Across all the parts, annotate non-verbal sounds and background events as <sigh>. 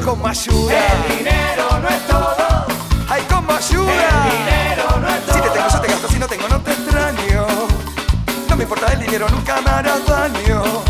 dinero como ayuda. El dinero no es todo. Ay, como ayuda. El dinero no es todo. Si te tengo, yo te gasto. Si no tengo, no te extraño. No me importa el dinero, nunca me harás daño.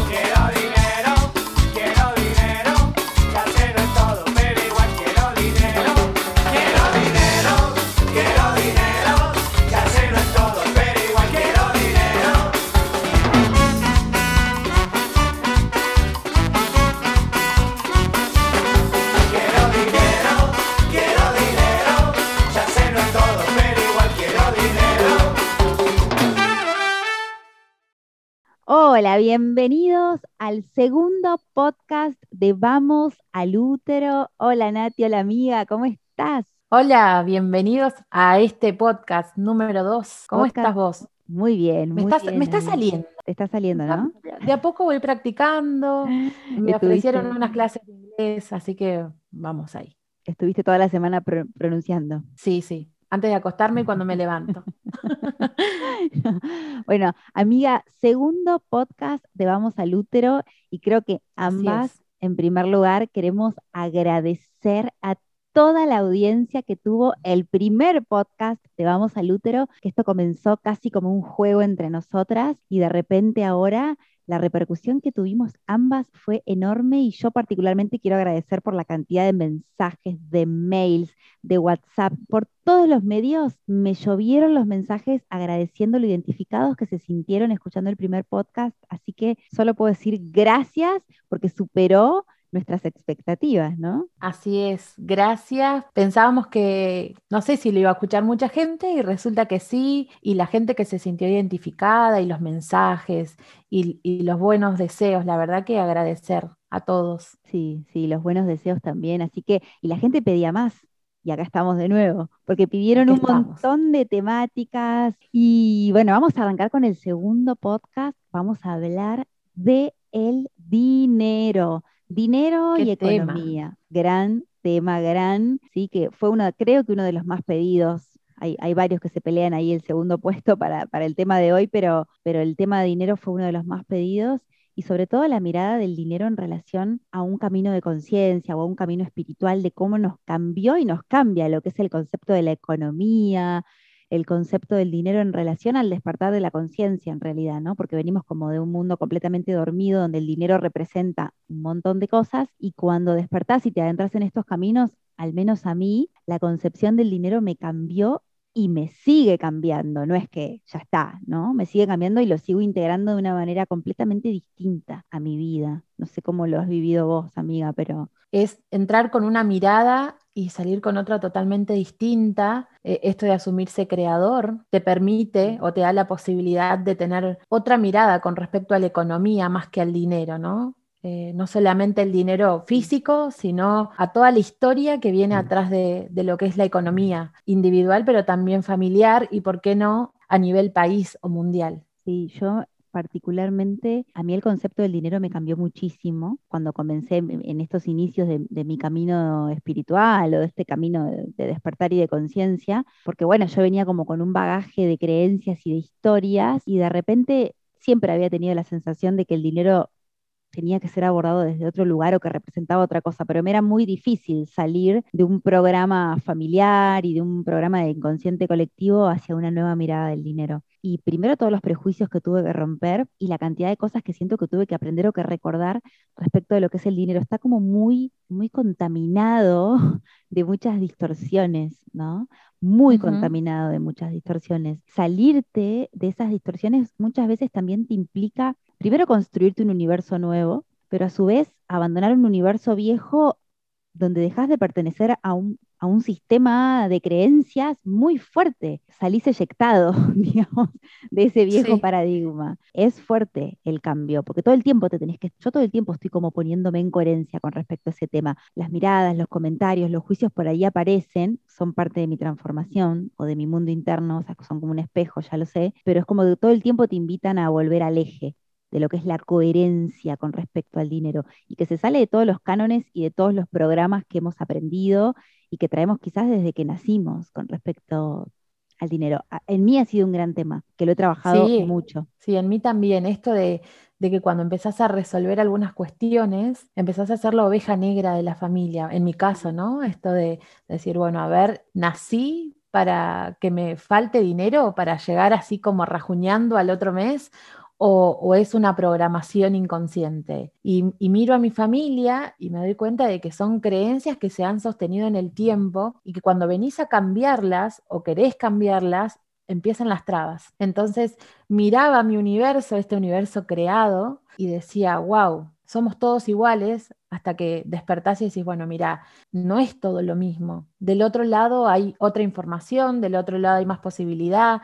Hola, bienvenidos al segundo podcast de Vamos al Útero. Hola Nati, hola amiga, ¿cómo estás? Hola, bienvenidos a este podcast número 2. ¿Cómo Podcast estás vos? Muy bien, Me muy está, bien, me está saliendo. Te está saliendo, ¿no? <laughs> De a poco voy practicando. <laughs> Me ofrecieron unas clases de inglés, así que vamos ahí. Estuviste toda la semana pro- pronunciando. Sí, sí. Antes de acostarme y cuando me <laughs> levanto. <laughs> Bueno, amiga, segundo podcast de Vamos al Útero y creo que ambas, en primer lugar, queremos agradecer a toda la audiencia que tuvo el primer podcast de Vamos al Útero, que esto comenzó casi como un juego entre nosotras y de repente ahora la repercusión que tuvimos ambas fue enorme y yo particularmente quiero agradecer por la cantidad de mensajes, de mails, de WhatsApp, por todos los medios. Me llovieron los mensajes agradeciendo lo identificados que se sintieron escuchando el primer podcast, así que solo puedo decir gracias porque superó nuestras expectativas, ¿no? Así es, gracias. Pensábamos que, no sé si lo iba a escuchar mucha gente y resulta que sí, y la gente que se sintió identificada y los mensajes y, y los buenos deseos, la verdad que agradecer a todos. Sí, sí, los buenos deseos también, así que, y la gente pedía más. Y acá estamos de nuevo, porque pidieron un estamos. montón de temáticas. Y bueno, vamos a arrancar con el segundo podcast. Vamos a hablar de el dinero. Dinero y tema. economía. Gran tema, gran, sí, que fue uno, creo que uno de los más pedidos. Hay, hay varios que se pelean ahí el segundo <laughs> puesto para, para el tema de hoy, pero, pero el tema de dinero fue uno de los más pedidos y sobre todo la mirada del dinero en relación a un camino de conciencia o a un camino espiritual de cómo nos cambió y nos cambia lo que es el concepto de la economía, el concepto del dinero en relación al despertar de la conciencia en realidad, ¿no? Porque venimos como de un mundo completamente dormido donde el dinero representa un montón de cosas y cuando despertás y te adentras en estos caminos, al menos a mí, la concepción del dinero me cambió y me sigue cambiando, no es que ya está, ¿no? Me sigue cambiando y lo sigo integrando de una manera completamente distinta a mi vida. No sé cómo lo has vivido vos, amiga, pero es entrar con una mirada y salir con otra totalmente distinta. Eh, esto de asumirse creador te permite o te da la posibilidad de tener otra mirada con respecto a la economía más que al dinero, ¿no? Eh, no solamente el dinero físico, sino a toda la historia que viene atrás de, de lo que es la economía individual, pero también familiar y, ¿por qué no?, a nivel país o mundial. sí, yo particularmente, a mí el concepto del dinero me cambió muchísimo cuando comencé en estos inicios de, de mi camino espiritual o de este camino de, de despertar y de conciencia, porque bueno, yo venía como con un bagaje de creencias y de historias y de repente siempre había tenido la sensación de que el dinero tenía que ser abordado desde otro lugar o que representaba otra cosa, pero me era muy difícil salir de un programa familiar y de un programa de inconsciente colectivo hacia una nueva mirada del dinero. Y primero todos los prejuicios que tuve que romper y la cantidad de cosas que siento que tuve que aprender o que recordar respecto de lo que es el dinero. Está como muy, muy contaminado <laughs> de muchas distorsiones, ¿no? Muy contaminado de muchas distorsiones. Salirte de esas distorsiones muchas veces también te implica primero construirte un universo nuevo, pero a su vez abandonar un universo viejo donde dejas de pertenecer a un, a un sistema de creencias muy fuerte. Salís eyectado, <laughs> digamos, de ese viejo Sí. paradigma. Es fuerte el cambio, porque todo el tiempo te tenés que, yo todo el tiempo estoy como poniéndome en coherencia con respecto a ese tema. Las miradas, los comentarios, los juicios por ahí aparecen, son parte de mi transformación o de mi mundo interno, o sea, son como un espejo, ya lo sé, pero es como que todo el tiempo te invitan a volver al eje de lo que es la coherencia con respecto al dinero y que se sale de todos los cánones y de todos los programas que hemos aprendido y que traemos quizás desde que nacimos con respecto al dinero. En mí ha sido un gran tema, que lo he trabajado Sí. mucho. Sí, en mí también, esto de, de que cuando empezás a resolver algunas cuestiones, empezás a ser la oveja negra de la familia, en mi caso, ¿no? Esto de decir, bueno, a ver, nací para que me falte dinero para llegar así como rajuñando al otro mes o, es una programación inconsciente. Y, miro a mi familia y me doy cuenta de que son creencias que se han sostenido en el tiempo y que cuando venís a cambiarlas o querés cambiarlas, empiezan las trabas. Entonces miraba mi universo, este universo creado, y decía, wow, somos todos iguales, hasta que despertás y decís, bueno, mira, no es todo lo mismo. Del otro lado hay otra información, del otro lado hay más posibilidad.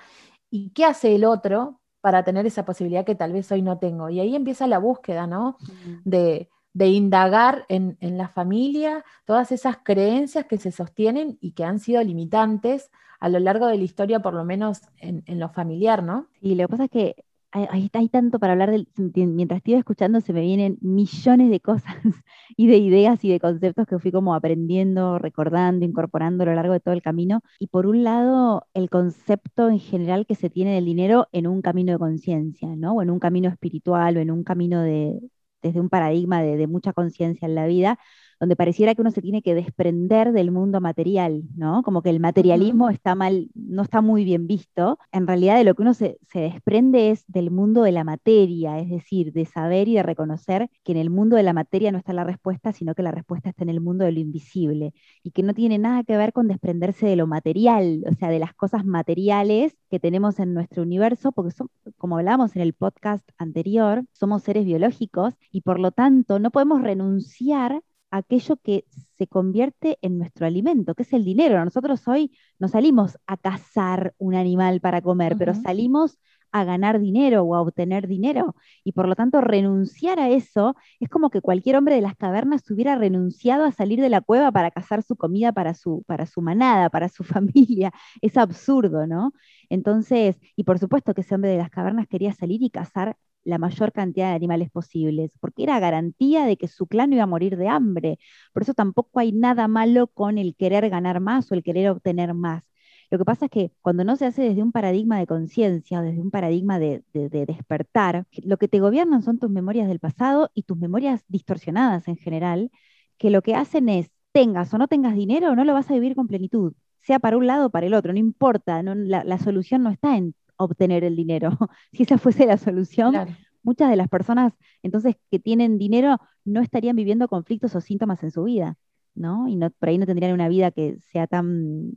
¿Y qué hace el otro para tener esa posibilidad que tal vez hoy no tengo? Y ahí empieza la búsqueda, ¿no? De, indagar en, la familia todas esas creencias que se sostienen y que han sido limitantes a lo largo de la historia, por lo menos en, en lo familiar, ¿no? Y lo que pasa es que hay, hay, tanto para hablar, del, mientras estoy escuchando se me vienen millones de cosas <laughs> y de ideas y de conceptos que fui como aprendiendo, recordando, incorporando a lo largo de todo el camino. Y por un lado, el concepto en general que se tiene del dinero en un camino de conciencia, ¿no? O en un camino espiritual o en un camino de, desde un paradigma de, de mucha conciencia en la vida, donde pareciera que uno se tiene que desprender del mundo material, ¿no? Como que el materialismo está mal, no está muy bien visto. En realidad de lo que uno se, desprende es del mundo de la materia, es decir, de saber y de reconocer que en el mundo de la materia no está la respuesta, sino que la respuesta está en el mundo de lo invisible y que no tiene nada que ver con desprenderse de lo material, o sea, de las cosas materiales que tenemos en nuestro universo, porque son, como hablamos en el podcast anterior, somos seres biológicos y por lo tanto no podemos renunciar aquello que se convierte en nuestro alimento, que es el dinero. Nosotros hoy no salimos a cazar un animal para comer, pero salimos a ganar dinero o a obtener dinero. Y por lo tanto, renunciar a eso es como que cualquier hombre de las cavernas hubiera renunciado a salir de la cueva para cazar su comida para su, para su manada, para su <laughs> familia. Es absurdo, ¿no? Entonces, y por supuesto que ese hombre de las cavernas quería salir y cazar la mayor cantidad de animales posibles, porque era garantía de que su clan iba a morir de hambre. Por eso tampoco hay nada malo con el querer ganar más o el querer obtener más. Lo que pasa es que cuando no se hace desde un paradigma de conciencia, desde un paradigma de, despertar, lo que te gobiernan son tus memorias del pasado y tus memorias distorsionadas en general, que lo que hacen es, tengas o no tengas dinero, no lo vas a vivir con plenitud, sea para un lado o para el otro, no importa, la solución no está en obtener el dinero. <laughs> si esa fuese la solución, muchas de las personas entonces que tienen dinero no estarían viviendo conflictos o síntomas en su vida, ¿no? Y no, por ahí no tendrían una vida que sea tan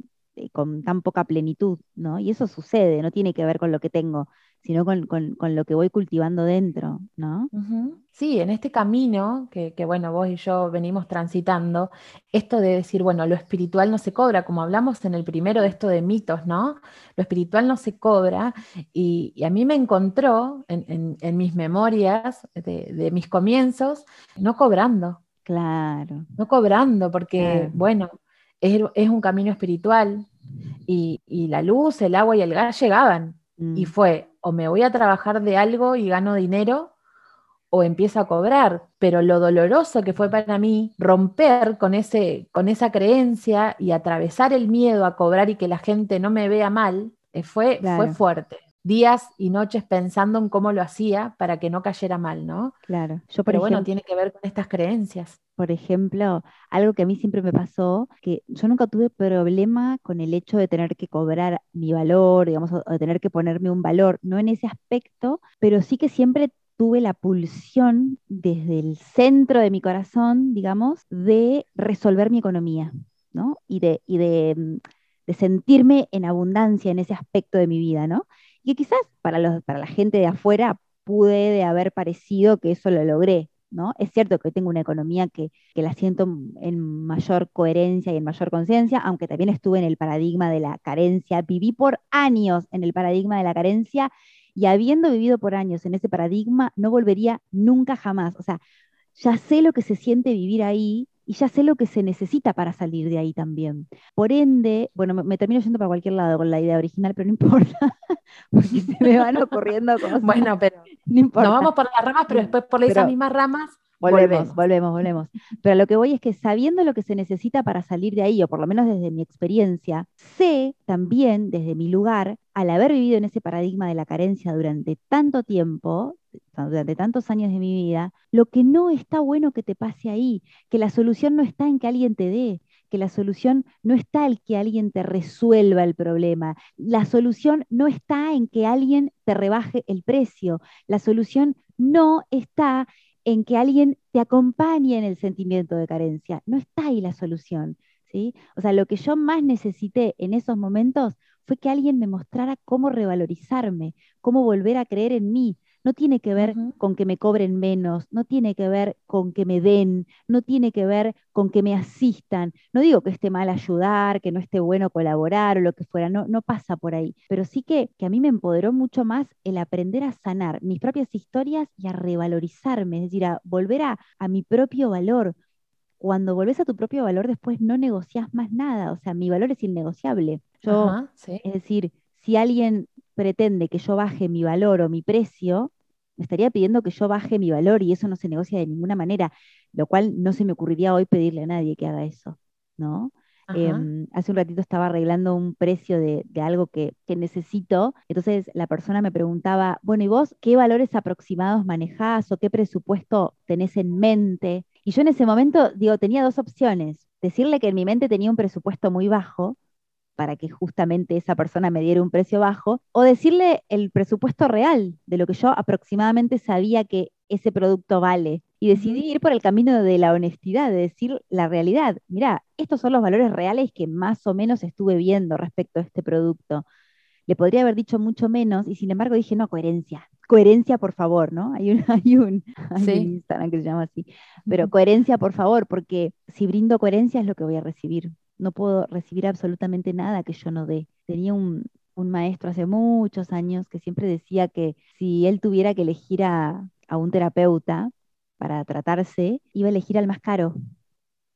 con tan poca plenitud, ¿no? Y eso sucede, no tiene que ver con lo que tengo, sino con, lo que voy cultivando dentro, ¿no? Sí, en este camino que, bueno, vos y yo venimos transitando, esto de decir, bueno, lo espiritual no se cobra, como hablamos en el primero de esto de mitos, ¿no? Lo espiritual no se cobra y, a mí me encontró en, mis memorias de, mis comienzos, no cobrando. Claro. No cobrando, porque, bueno, es, un camino espiritual y, la luz, el agua y el gas llegaban. Y mm. fue, o me voy a trabajar de algo y gano dinero, o empiezo a cobrar. Pero lo doloroso que fue para mí romper con, ese, con esa creencia y atravesar el miedo a cobrar y que la gente no me vea mal, eh, fue, fue fuerte días y noches pensando en cómo lo hacía para que no cayera mal, ¿no? Claro. Yo, Pero bueno, tiene que ver con estas creencias. Por ejemplo, algo que a mí siempre me pasó, que yo nunca tuve problema con el hecho de tener que cobrar mi valor, digamos, o de tener que ponerme un valor, no en ese aspecto, pero sí que siempre tuve la pulsión desde el centro de mi corazón, digamos, de resolver mi economía, ¿no? Y de, y de, mm, de sentirme en abundancia en ese aspecto de mi vida, ¿no? Y quizás para, los, para la gente de afuera pude haber parecido que eso lo logré, ¿no? Es cierto que tengo una economía que, que la siento en mayor coherencia y en mayor conciencia, aunque también estuve en el paradigma de la carencia, viví por años en el paradigma de la carencia y habiendo vivido por años en ese paradigma, no volvería nunca jamás. O sea, ya sé lo que se siente vivir ahí y ya sé lo que se necesita para salir de ahí también. Por ende, bueno, me, termino yendo para cualquier lado con la idea original, pero no <laughs> importa, porque se me van ocurriendo <laughs> cosas. Bueno, pero <laughs> no, importa. vamos por las ramas, pero después por esas mismas ramas Volvemos, volvemos. volvemos, volvemos. Pero lo que voy es que sabiendo lo que se necesita para salir de ahí, o por lo menos desde mi experiencia, sé también desde mi lugar, al haber vivido en ese paradigma de la carencia durante tanto tiempo, durante tantos años de mi vida, lo que no está bueno que te pase ahí, que la solución no está en que alguien te dé, que la solución no está en que alguien te resuelva el problema, la solución no está en que alguien te rebaje el precio, la solución no está en que alguien te acompañe en el sentimiento de carencia, no está ahí la solución. ¿Sí? O sea, lo que yo más necesité en esos momentos fue que alguien me mostrara cómo revalorizarme, cómo volver a creer en mí, no tiene que ver con que me cobren menos, no tiene que ver con que me den, no tiene que ver con que me asistan. No digo que esté mal ayudar, que no esté bueno colaborar o lo que fuera, no, no pasa por ahí. Pero sí que, que a mí me empoderó mucho más el aprender a sanar mis propias historias y a revalorizarme, es decir, a volver a, a mi propio valor. Cuando volvés a tu propio valor, después no negociás más nada. O sea, mi valor es innegociable. Yo, Ajá, sí. es decir, si alguien pretende que yo baje mi valor o mi precio, me estaría pidiendo que yo baje mi valor y eso no se negocia de ninguna manera, lo cual no se me ocurriría hoy pedirle a nadie que haga eso, ¿no? Em, hace un ratito estaba arreglando un precio de, de algo que, que necesito, entonces la persona me preguntaba, bueno, ¿y vos qué valores aproximados manejás o qué presupuesto tenés en mente? Y yo en ese momento, digo, tenía dos opciones, decirle que en mi mente tenía un presupuesto muy bajo, para que justamente esa persona me diera un precio bajo, o decirle el presupuesto real de lo que yo aproximadamente sabía que ese producto vale. Y decidí ir por el camino de la honestidad, de decir la realidad. Mirá, estos son los valores reales que más o menos estuve viendo respecto a este producto. Le podría haber dicho mucho menos y sin embargo dije, no, coherencia. Coherencia, por favor, ¿no? Hay un, <laughs> hay un, hay Sí. un Instagram que se llama así. Pero coherencia, por favor, porque si brindo coherencia es lo que voy a recibir. No puedo recibir absolutamente nada que yo no dé. Tenía un, un maestro hace muchos años que siempre decía que si él tuviera que elegir a, a un terapeuta para tratarse, iba a elegir al más caro,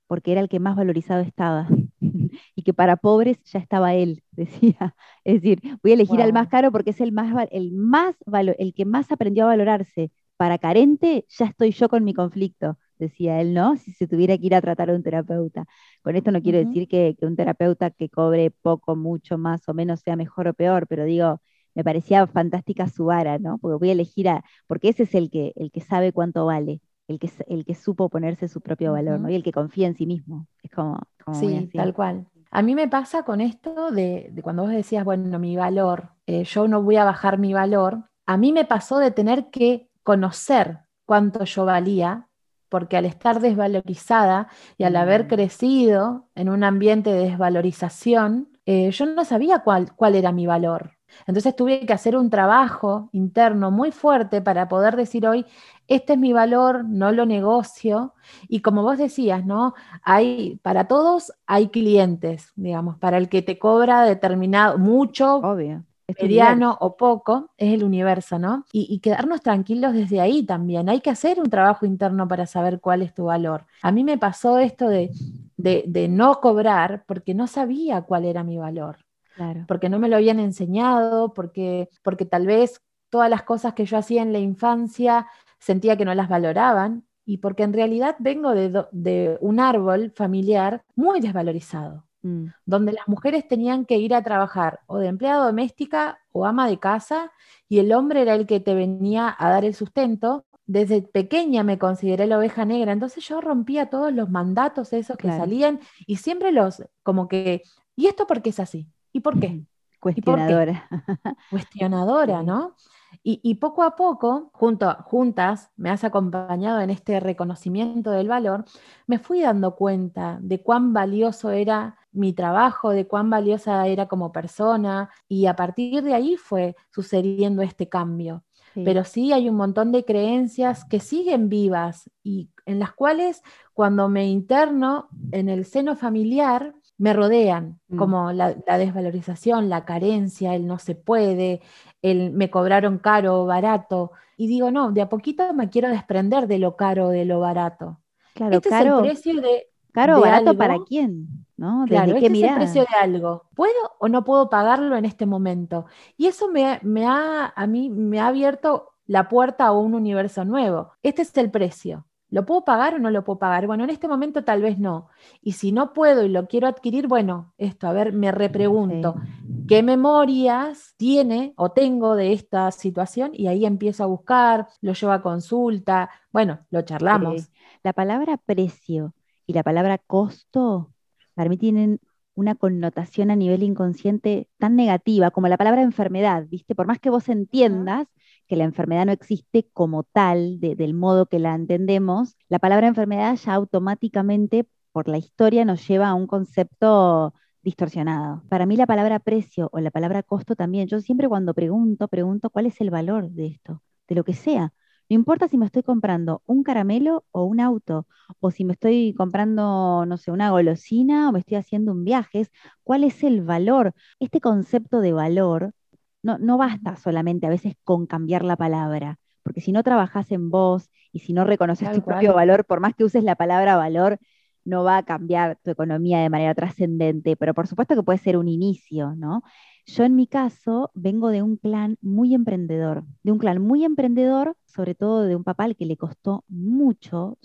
porque era el que más valorizado estaba. <laughs> y que para pobres ya estaba él, <laughs> decía. Es decir, voy a elegir al más caro porque es el más, el más valo- el que más aprendió a valorarse. Para carente, ya estoy yo con mi conflicto, decía él, ¿no? Si se tuviera que ir a tratar a un terapeuta. Con esto no quiero decir que, que un terapeuta que cobre poco, mucho, más o menos sea mejor o peor, pero digo, me parecía fantástica su vara, ¿no? Porque voy a elegir a, porque ese es el que, el que sabe cuánto vale, el que, el que supo ponerse su propio valor, ¿no? Y el que confía en sí mismo. Es como, Sí, tal cual. A mí me pasa con esto de, de cuando vos decías, bueno, mi valor, eh, yo no voy a bajar mi valor. A mí me pasó de tener que conocer cuánto yo valía, porque al estar desvalorizada y al haber Mm. crecido en un ambiente de desvalorización, eh, yo no sabía cuál, cuál era mi valor. Entonces tuve que hacer un trabajo interno muy fuerte para poder decir hoy, este es mi valor, no lo negocio. Y como vos decías, ¿no? Hay, para todos hay clientes, digamos, para el que te cobra determinado, mucho, Obvio. Mediano o poco, es el universo, ¿no? Y, y quedarnos tranquilos desde ahí también. Hay que hacer un trabajo interno para saber cuál es tu valor. A mí me pasó esto de, de, de no cobrar porque no sabía cuál era mi valor Claro. porque no me lo habían enseñado, porque, porque tal vez todas las cosas que yo hacía en la infancia sentía que no las valoraban y porque en realidad vengo de un árbol familiar muy desvalorizado, Mm, donde las mujeres tenían que ir a trabajar o de empleada doméstica o ama de casa y el hombre era el que te venía a dar el sustento. Desde pequeña me consideré la oveja negra, entonces yo rompía todos los mandatos esos que Claro. salían y siempre los, como que, ¿y esto por qué es así? ¿Y por qué? Cuestionadora. <laughs> cuestionadora. ¿no? Y, y poco a poco, junto, juntas, me has acompañado en este reconocimiento del valor, me fui dando cuenta de cuán valioso era mi trabajo, de cuán valiosa era como persona, y a partir de ahí fue sucediendo este cambio. Sí. Pero sí hay un montón de creencias que siguen vivas y en las cuales cuando me interno en el seno familiar me rodean, Mm. como la, la desvalorización, la carencia, el no se puede, el me cobraron caro o barato. Y digo, no, de a poquito me quiero desprender de lo caro o de lo barato. Claro, este caro, es el precio de, caro o barato algo. para quién, ¿no? Claro, ¿Desde este qué es el precio de algo. ¿Puedo o no puedo pagarlo en este momento? Y eso me, me ha, a mí me ha abierto la puerta a un universo nuevo. Este es el precio. ¿Lo puedo pagar o no lo puedo pagar? Bueno, en este momento tal vez no. Y si no puedo y lo quiero adquirir, bueno, esto, a ver, me repregunto, ¿qué memorias tiene o tengo de esta situación? Y ahí empiezo a buscar, lo llevo a consulta, bueno, lo charlamos. La palabra precio y la palabra costo para mí tienen una connotación a nivel inconsciente tan negativa como la palabra enfermedad, ¿viste? Por más que vos entiendas que la enfermedad no existe como tal, del modo que la entendemos, la palabra enfermedad ya automáticamente por la historia nos lleva a un concepto distorsionado. Para mí la palabra precio o la palabra costo también, yo siempre cuando pregunto, pregunto cuál es el valor de esto, de lo que sea. No importa si me estoy comprando un caramelo o un auto, o si me estoy comprando, no sé, una golosina o me estoy haciendo un viaje, cuál es el valor. Este concepto de valor no, no basta solamente a veces con cambiar la palabra, porque si no trabajas en vos y si no reconoces tu propio valor, por más que uses la palabra valor, no va a cambiar tu economía de manera trascendente, pero por supuesto que puede ser un inicio, ¿no? Yo en mi caso vengo de un clan muy emprendedor, de un clan muy emprendedor, sobre todo de un papá al que le costó mucho,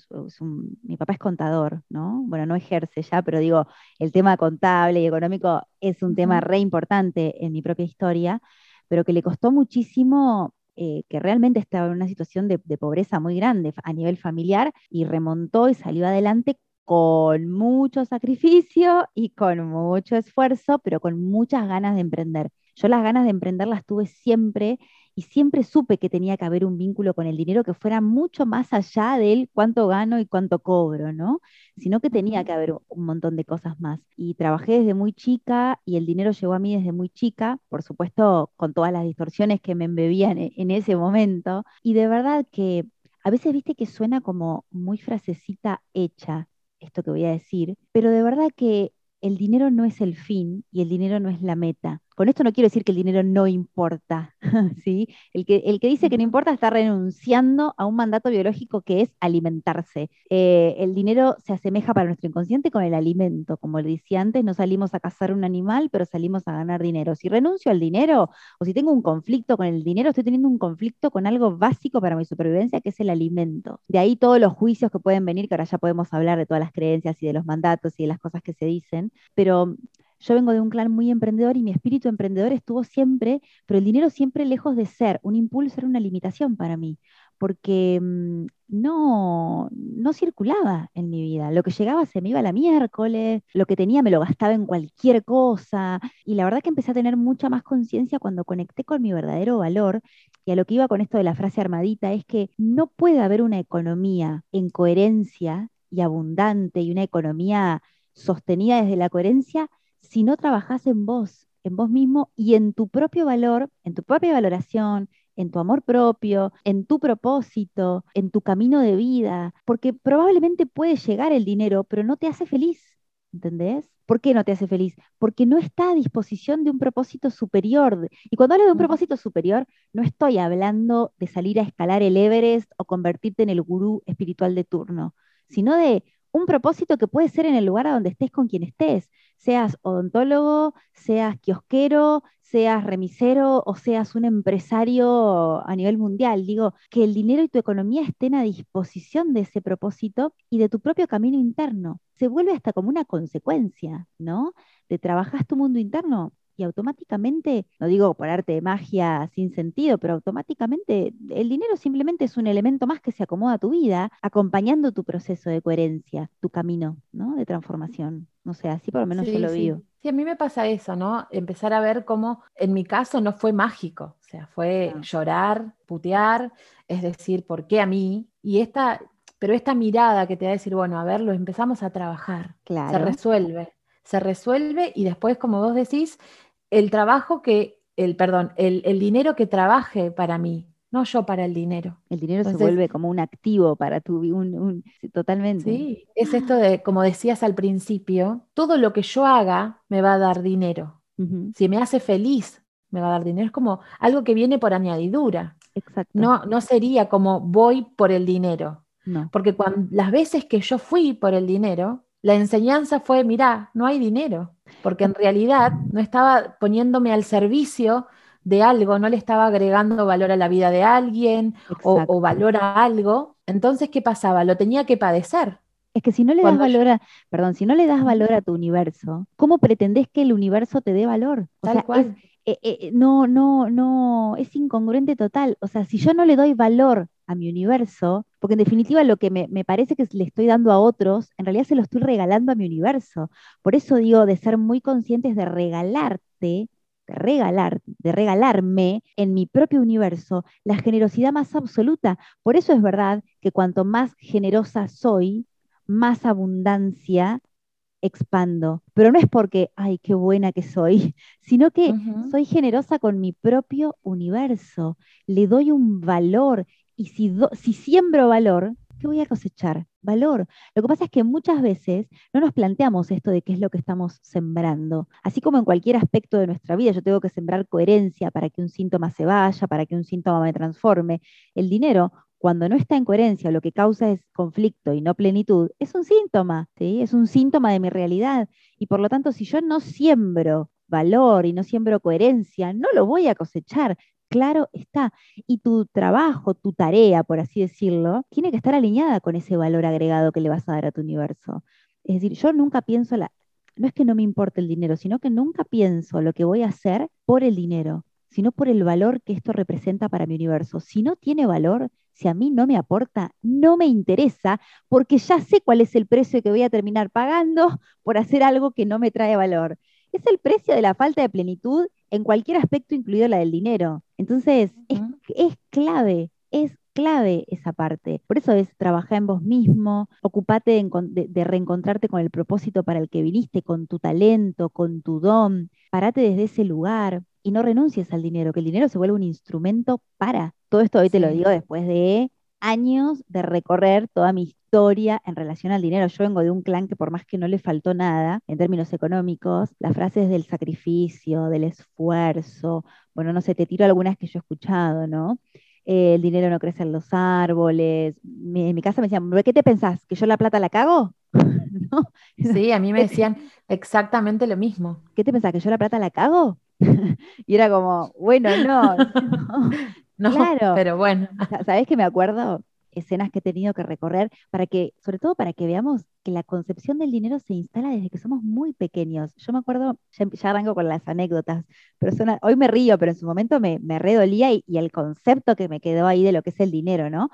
mi papá es contador, ¿no? Bueno, no ejerce ya, pero digo, el tema contable y económico es un tema re importante en mi propia historia, pero que le costó muchísimo eh, que realmente estaba en una situación de, de, pobreza muy grande a nivel familiar y remontó y salió adelante con mucho sacrificio y con mucho esfuerzo, pero con muchas ganas de emprender. Yo las ganas de emprender las tuve siempre y siempre supe que tenía que haber un vínculo con el dinero que fuera mucho más allá del cuánto gano y cuánto cobro, ¿no? Sino que tenía que haber un montón de cosas más. Y trabajé desde muy chica y el dinero llegó a mí desde muy chica, por supuesto con todas las distorsiones que me embebían e-, en ese momento. Y de verdad que a veces viste que suena como muy frasecita hecha, esto que voy a decir, pero de verdad que el dinero no es el fin y el dinero no es la meta. Con esto no quiero decir que el dinero no importa, <laughs> ¿sí? El que, el que dice que no importa está renunciando a un mandato biológico que es alimentarse. Eh, el dinero se asemeja para nuestro inconsciente con el alimento. Como le decía antes, no salimos a cazar un animal, pero salimos a ganar dinero. Si renuncio al dinero o si tengo un conflicto con el dinero, estoy teniendo un conflicto con algo básico para mi supervivencia, que es el alimento. De ahí todos los juicios que pueden venir, que ahora ya podemos hablar de todas las creencias y de los mandatos y de las cosas que se dicen, pero yo vengo de un clan muy emprendedor y mi espíritu emprendedor estuvo siempre, pero el dinero siempre lejos de ser un impulso, era una limitación para mí, porque mm, no, no circulaba en mi vida. Lo que llegaba se me iba a la miércoles, lo que tenía me lo gastaba en cualquier cosa, y la verdad que empecé a tener mucha más conciencia cuando conecté con mi verdadero valor, y a lo que iba con esto de la frase armadita, es que no puede haber una economía en coherencia y abundante y una economía sostenida desde la coherencia si no trabajas en vos, en vos mismo y en tu propio valor, en tu propia valoración, en tu amor propio, en tu propósito, en tu camino de vida, porque probablemente puede llegar el dinero, pero no te hace feliz, ¿entendés? ¿Por qué no te hace feliz? Porque no está a disposición de un propósito superior. Y cuando hablo de un propósito superior, no estoy hablando de salir a escalar el Everest o convertirte en el gurú espiritual de turno, sino de un propósito que puede ser en el lugar a donde estés con quien estés, seas odontólogo, seas kiosquero, seas remisero o seas un empresario a nivel mundial. Digo, que el dinero y tu economía estén a disposición de ese propósito y de tu propio camino interno. Se vuelve hasta como una consecuencia, ¿no? De trabajar tu mundo interno, y automáticamente, no digo por arte de magia sin sentido, pero automáticamente el dinero simplemente es un elemento más que se acomoda a tu vida, acompañando tu proceso de coherencia, tu camino ¿no? de transformación. No sé, así por lo menos yo lo sí. vivo. Sí, a mí me pasa eso, ¿no? Empezar a ver cómo, en mi caso, no fue mágico, o sea, fue llorar, putear, es decir, ¿por qué a mí? Y esta, pero esta mirada que te va a decir, bueno, a ver, lo empezamos a trabajar, se Claro. resuelve, se resuelve y después, como vos decís, el trabajo que, el, perdón, el, el dinero que trabaje para mí, no yo para el dinero. El dinero se vuelve como un activo para tu vida, un, un- totalmente. Sí, es esto de, como decías al principio, todo lo que yo haga me va a dar dinero. Si me hace feliz, me va a dar dinero. Es como algo que viene por añadidura. Exacto. No, no sería como voy por el dinero. no. Porque cuando, las veces que yo fui por el dinero, la enseñanza fue, mirá, no hay dinero. Porque en realidad no estaba poniéndome al servicio de algo, no le estaba agregando valor a la vida de alguien o, valor a algo, Entonces, ¿qué pasaba? Lo tenía que padecer. Es que si no le das Cuando yo- valor a, perdón, si no le das valor a tu universo, ¿cómo pretendés que el universo te dé valor? O Tal sea, es- cual. Eh, eh, no, no, no, es incongruente total. O sea, si yo no le doy valor a mi universo, porque en definitiva lo que me, me parece que le estoy dando a otros, en realidad se lo estoy regalando a mi universo. Por eso digo de ser muy conscientes de regalarte, de regalar, de regalarme en mi propio universo la generosidad más absoluta. Por eso es verdad que cuanto más generosa soy, más abundancia expando. Pero no es porque, ay, qué buena que soy, <laughs> sino que soy generosa con mi propio universo. Le doy un valor. Y si, do- si siembro valor, ¿qué voy a cosechar? Valor. Lo que pasa es que muchas veces no nos planteamos esto de qué es lo que estamos sembrando. Así como en cualquier aspecto de nuestra vida, yo tengo que sembrar coherencia para que un síntoma se vaya, para que un síntoma me transforme. El dinero, cuando no está en coherencia, lo que causa es conflicto y no plenitud, es un síntoma, ¿sí? Es un síntoma de mi realidad. Y por lo tanto, si yo no siembro valor y no siembro coherencia, no lo voy a cosechar. Claro está. Y tu trabajo, tu tarea, por así decirlo, tiene que estar alineada con ese valor agregado que le vas a dar a tu universo. Es decir, yo nunca pienso. No es que no me importe el dinero, sino que nunca pienso lo que voy a hacer por el dinero, sino por el valor que esto representa para mi universo. Si no tiene valor, si a mí no me aporta, no me interesa, porque ya sé cuál es el precio que voy a terminar pagando <laughs> por hacer algo que no me trae valor. Es el precio de la falta de plenitud en cualquier aspecto, incluido la del dinero. Entonces, es, clave, es clave esa parte. Por eso es trabajar en vos mismo, ocupate de- de reencontrarte con el propósito para el que viniste, con tu talento, con tu don. Parate desde ese lugar y no renuncies al dinero, que el dinero se vuelve un instrumento para. Todo esto hoy te lo digo después de años de recorrer toda mi historia en relación al dinero. Yo vengo de un clan que por más que no le faltó nada en términos económicos, las frases del sacrificio, del esfuerzo, bueno, no sé, te tiro algunas que yo he escuchado, ¿no? Eh, el dinero no crece en los árboles. Mi- en mi casa me decían, "¿Bebé, ¿qué te pensás? ¿Que yo la plata la cago? <laughs> ¿No? Sí, a mí me <laughs> decían exactamente lo mismo. ¿Qué te pensás? ¿Que yo la plata la cago? <laughs> y era como, bueno, no, <laughs> no. <laughs> No, Claro. pero bueno. Sa- ¿Sabés que me acuerdo? Escenas que he tenido que recorrer para que, sobre todo para que veamos que la concepción del dinero se instala desde que somos muy pequeños. Yo me acuerdo, ya, ya arranco con las anécdotas, pero hoy me río, pero en su momento me, me redolía y, y el concepto que me quedó ahí de lo que es el dinero, ¿no?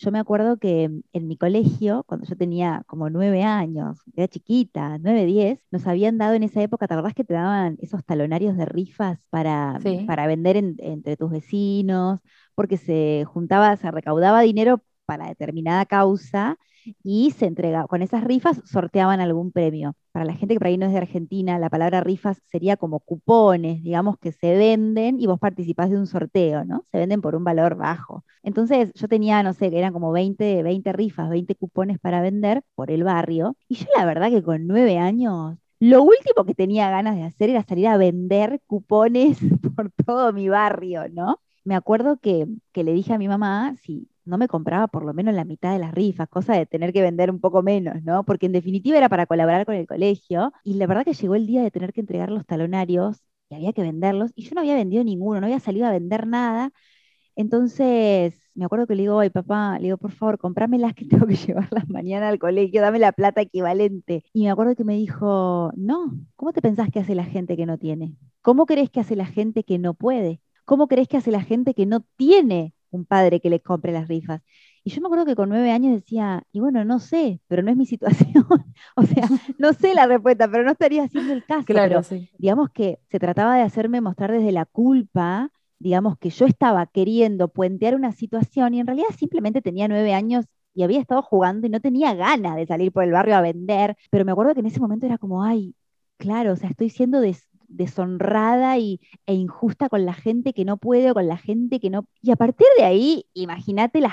Yo me acuerdo que en mi colegio, cuando yo tenía como nueve años, era chiquita, nueve, diez, nos habían dado en esa época, ¿te acordás que te daban esos talonarios de rifas para, Sí. para vender en- entre tus vecinos? Porque se juntaba, se recaudaba dinero para determinada causa y se entregaba, con esas rifas sorteaban algún premio. Para la gente que por ahí no es de Argentina, la palabra rifas sería como cupones, digamos, que se venden y vos participás de un sorteo, ¿no? Se venden por un valor bajo. Entonces yo tenía, no sé, que eran como 20, 20 rifas, 20 cupones para vender por el barrio. Y yo la verdad que con nueve años, lo último que tenía ganas de hacer era salir a vender cupones <laughs> por todo mi barrio, ¿no? Me acuerdo que, que le dije a mi mamá si no me compraba por lo menos la mitad de las rifas, cosa de tener que vender un poco menos, ¿no? Porque en definitiva era para colaborar con el colegio. Y la verdad que llegó el día de tener que entregar los talonarios y había que venderlos. Y yo no había vendido ninguno, no había salido a vender nada. Entonces, me acuerdo que le digo, ay papá, le digo, por favor, comprámelas que <laughs> tengo que llevarlas mañana al colegio, dame la plata equivalente. Y me acuerdo que me dijo, no, ¿cómo te pensás que hace la gente que no tiene? ¿Cómo crees que hace la gente que no puede? ¿Cómo crees que hace la gente que no tiene un padre que le compre las rifas? Y yo me acuerdo que con nueve años decía, y bueno, no sé, pero no es mi situación. <laughs> o sea, no sé la respuesta, pero no estaría haciendo el caso. Claro, pero sí. digamos que se trataba de hacerme mostrar desde la culpa, digamos que yo estaba queriendo puentear una situación y en realidad simplemente tenía nueve años y había estado jugando y no tenía ganas de salir por el barrio a vender, pero me acuerdo que en ese momento era como, ay, claro, o sea, estoy siendo des- deshonrada y, e injusta con la gente que no puede o con la gente que no... Y a partir de ahí, imagínate los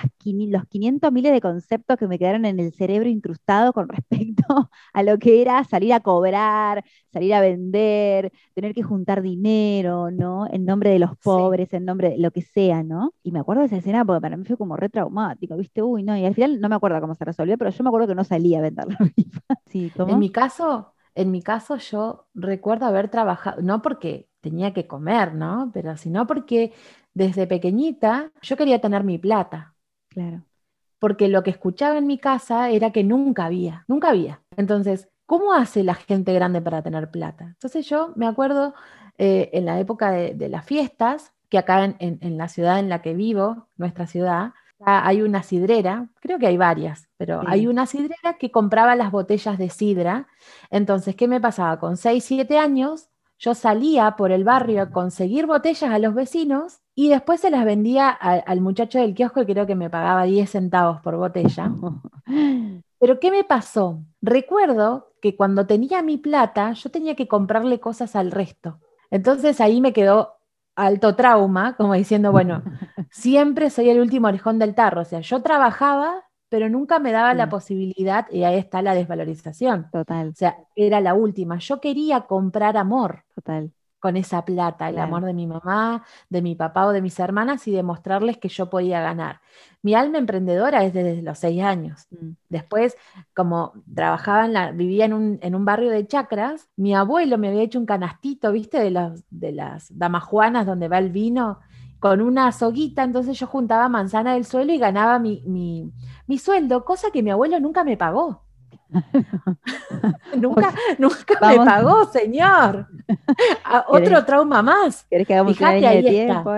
500 miles de conceptos que me quedaron en el cerebro incrustados con <laughs> respecto a lo que era salir a cobrar, salir a vender, tener que juntar dinero, ¿no? En nombre de los pobres, en nombre de lo que sea, ¿no? Y me acuerdo de esa escena porque para mí fue como re traumático, ¿viste? Uy, no, y al final no me acuerdo cómo se resolvió, pero yo me acuerdo que no salía a vender la <laughs> rifa. Sí, ¿cómo? En mi caso, en mi caso yo recuerdo haber trabajado, no porque tenía que comer, ¿no? Pero sino porque desde pequeñita yo quería tener mi plata. Claro. porque lo que escuchaba en mi casa era que nunca había, nunca había. Entonces, ¿cómo hace la gente grande para tener plata? Entonces yo me acuerdo eh, en la época de, las fiestas, que acá en, la ciudad en la que vivo, nuestra ciudad, hay una sidrera, creo que hay varias, pero hay una sidrera que compraba las botellas de sidra. Entonces, ¿qué me pasaba? Con 6, 7 años, yo salía por el barrio a conseguir botellas a los vecinos y después se las vendía al muchacho del kiosco y creo que me pagaba 10 centavos por botella. <laughs> Pero ¿qué me pasó? Recuerdo que cuando tenía mi plata, yo tenía que comprarle cosas al resto. Entonces ahí me quedó alto trauma, como diciendo, bueno, <laughs> siempre soy el último orejón del tarro. O sea, yo trabajaba, pero nunca me daba la posibilidad, y ahí está la desvalorización. Total. O sea, era la última. Yo quería comprar amor. Total con esa plata, el amor de mi mamá, de mi papá o de mis hermanas y demostrarles que yo podía ganar. Mi alma emprendedora es desde los seis años. Mm. Después, como trabajaba en la, vivía en un, en un, barrio de chacras, mi abuelo me había hecho un canastito, ¿viste? De, los, de las damajuanas donde va el vino, con una soguita, entonces yo juntaba manzana del suelo y ganaba mi, mi, mi sueldo, cosa que mi abuelo nunca me pagó. <laughs> nunca nunca me pagó, señor. <laughs> otro trauma más. ¿Querés que hagamos fíjate, ahí tiempo?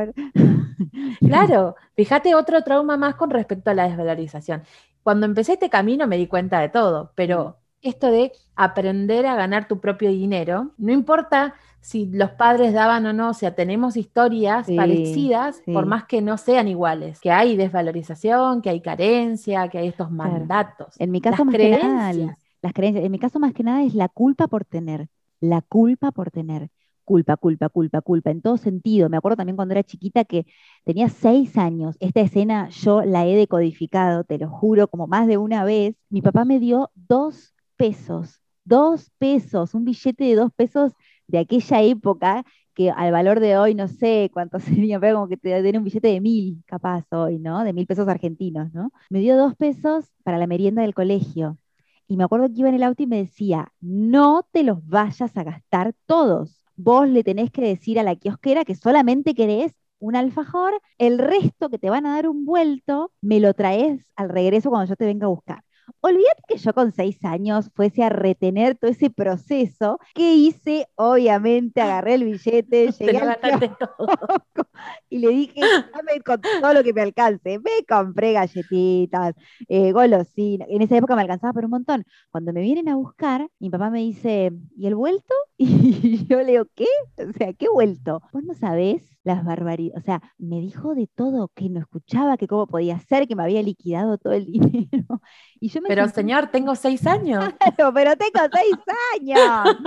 <laughs> claro, fíjate otro trauma más con respecto a la desvalorización. Cuando empecé este camino me di cuenta de todo, pero esto de aprender a ganar tu propio dinero, no importa si los padres daban o no, o sea, tenemos historias parecidas, por más que no sean iguales, que hay desvalorización, que hay carencia, que hay estos mandatos. En mi caso, más que nada, las creencias, en mi caso más que nada es la culpa por tener, la culpa por tener. Culpa, culpa, culpa, culpa, en todo sentido. Me acuerdo también cuando era chiquita que tenía seis años. Esta escena yo la he decodificado, te lo juro, como más de una vez. Mi papá me dio dos pesos, dos pesos, un billete de dos pesos de aquella época, que al valor de hoy no sé cuánto <laughs> sería, pero como que te den un billete de mil, capaz hoy, ¿no? De mil pesos argentinos, ¿no? Me dio dos pesos para la merienda del colegio. Y me acuerdo que iba en el auto y me decía, no te los vayas a gastar todos. Vos le tenés que decir a la kiosquera que solamente querés un alfajor, el resto que te van a dar un vuelto, me lo traes al regreso cuando yo te venga a buscar. Olvídate que yo con seis años fuese a retener todo ese proceso que hice, obviamente, agarré el billete, <laughs> llegué al <laughs> y le dije, dame con todo lo que me alcance. Me compré galletitas, eh, golosinas. En esa época me alcanzaba por un montón. Cuando me vienen a buscar, mi papá me dice, ¿y el vuelto? <laughs> Y yo le digo, ¿qué? O sea, ¿qué vuelto? Vos no sabés las barbaridades. O sea, me dijo de todo, que no escuchaba, que cómo podía ser, que me había liquidado todo el dinero. Y yo pero señor, tengo seis <laughs> años. pero tengo seis años.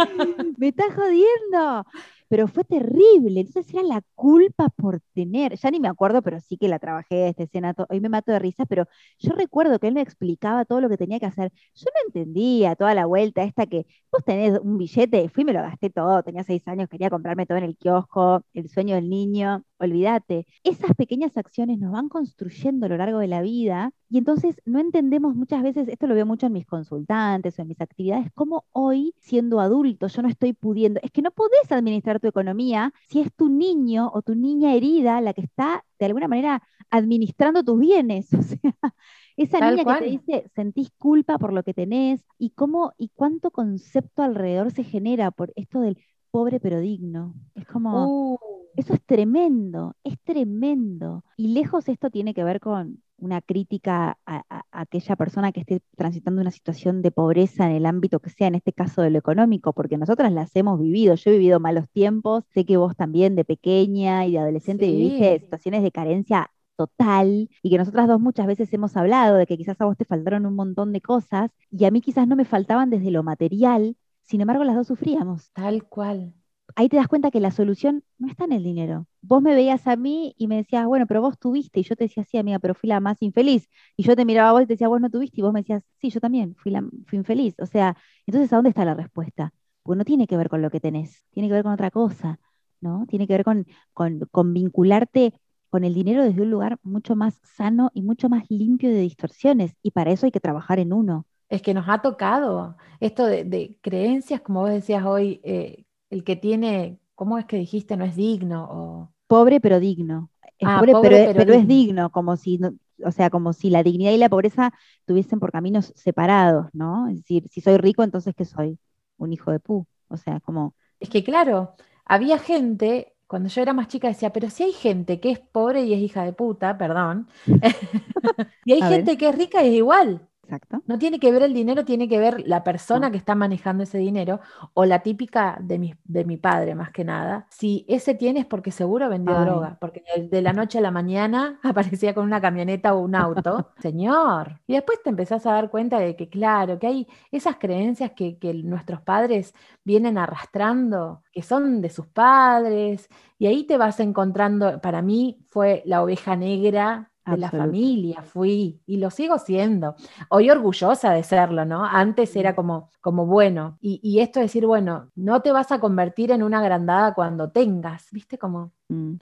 me está jodiendo pero fue terrible. Entonces era la culpa por tener, ya ni me acuerdo, pero sí que la trabajé esta escena, hoy me mato de risa, pero yo recuerdo que él me explicaba todo lo que tenía que hacer. Yo no entendía toda la vuelta esta que vos tenés un billete, fui y me lo gasté todo, tenía seis años, quería comprarme todo en el kiosco, el sueño del niño, olvídate. Esas pequeñas acciones nos van construyendo a lo largo de la vida y entonces no entendemos muchas veces, esto lo veo mucho en mis consultantes o en mis actividades, como hoy, siendo adulto, yo no estoy pudiendo, es que no podés administrar tu economía si es tu niño o tu niña herida la que está de alguna manera administrando tus bienes. <laughs> O sea, esa niña que te dice, sentís culpa por lo que tenés y cómo y cuánto concepto alrededor se genera por esto del pobre pero digno. Es como, uh. Eso es tremendo, es tremendo. Y lejos esto tiene que ver con una crítica a, aquella persona que esté transitando una situación de pobreza en el ámbito que sea, en este caso de lo económico, porque nosotras las hemos vivido. Yo he vivido malos tiempos, sé que vos también de pequeña y de adolescente viviste situaciones de carencia total y que nosotras dos muchas veces hemos hablado de que quizás a vos te faltaron un montón de cosas y a mí quizás no me faltaban desde lo material, sin embargo, las dos sufríamos. Tal cual. Ahí te das cuenta que la solución no está en el dinero. Vos me veías a mí y me decías, bueno, pero vos tuviste, y yo te decía, sí, amiga, pero fui la más infeliz. Y yo te miraba a vos y te decía, vos no tuviste, y vos me decías, sí, yo también, fui, la, fui infeliz. O sea, entonces, ¿a dónde está la respuesta? Porque no tiene que ver con lo que tenés, tiene que ver con otra cosa, ¿no? Tiene que ver con, con, vincularte con el dinero desde un lugar mucho más sano y mucho más limpio de distorsiones. Y para eso hay que trabajar en uno es que nos ha tocado esto de, creencias, como vos decías hoy, eh, el que tiene, ¿cómo es que dijiste? No es digno. O... Pobre pero digno. Es ah, pobre, pero, es digno, como si o sea, como si la dignidad y la pobreza estuviesen por caminos separados, ¿no? Es decir, si soy rico, entonces ¿qué soy? Un hijo de pu. O sea, como... Es que claro, había gente, cuando yo era más chica decía, pero si hay gente que es pobre y es hija de puta, perdón, <laughs> <laughs> y hay ver. gente que es rica y es igual. Exacto. No tiene que ver el dinero, tiene que ver la persona que está manejando ese dinero o la típica de mi, de mi padre, más que nada. Si ese tiene es porque seguro vendió Ay. droga, porque de la noche a la mañana <laughs> aparecía con una camioneta o un auto. <laughs> Señor. Y después te empezás a dar cuenta de que, claro, que hay esas creencias que, que nuestros padres vienen arrastrando, que son de sus padres, y ahí te vas encontrando, para mí fue la oveja negra de la familia, fui y lo sigo siendo. Hoy orgullosa de serlo, ¿no? Antes era como, como bueno. Y, y esto de decir, bueno, no te vas a convertir en una agrandada cuando tengas, ¿viste? Como... Mm.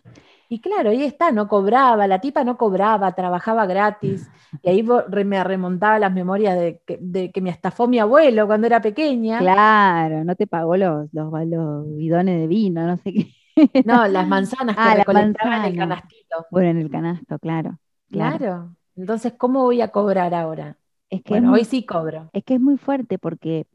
Y claro, ahí está, no cobraba, la tipa no cobraba, trabajaba gratis. <laughs> Y ahí me remontaba las memorias de que, de que me estafó mi abuelo cuando era pequeña. Claro, no te pagó los, los, los bidones de vino, no sé qué. No, las <laughs> manzanas que Ah, las recolectaba en el canastito. Bueno, en el canasto, claro. Claro. Claro. Entonces, ¿cómo voy a cobrar ahora? Es que Bueno, es muy- hoy sí cobro. Es que es muy fuerte porque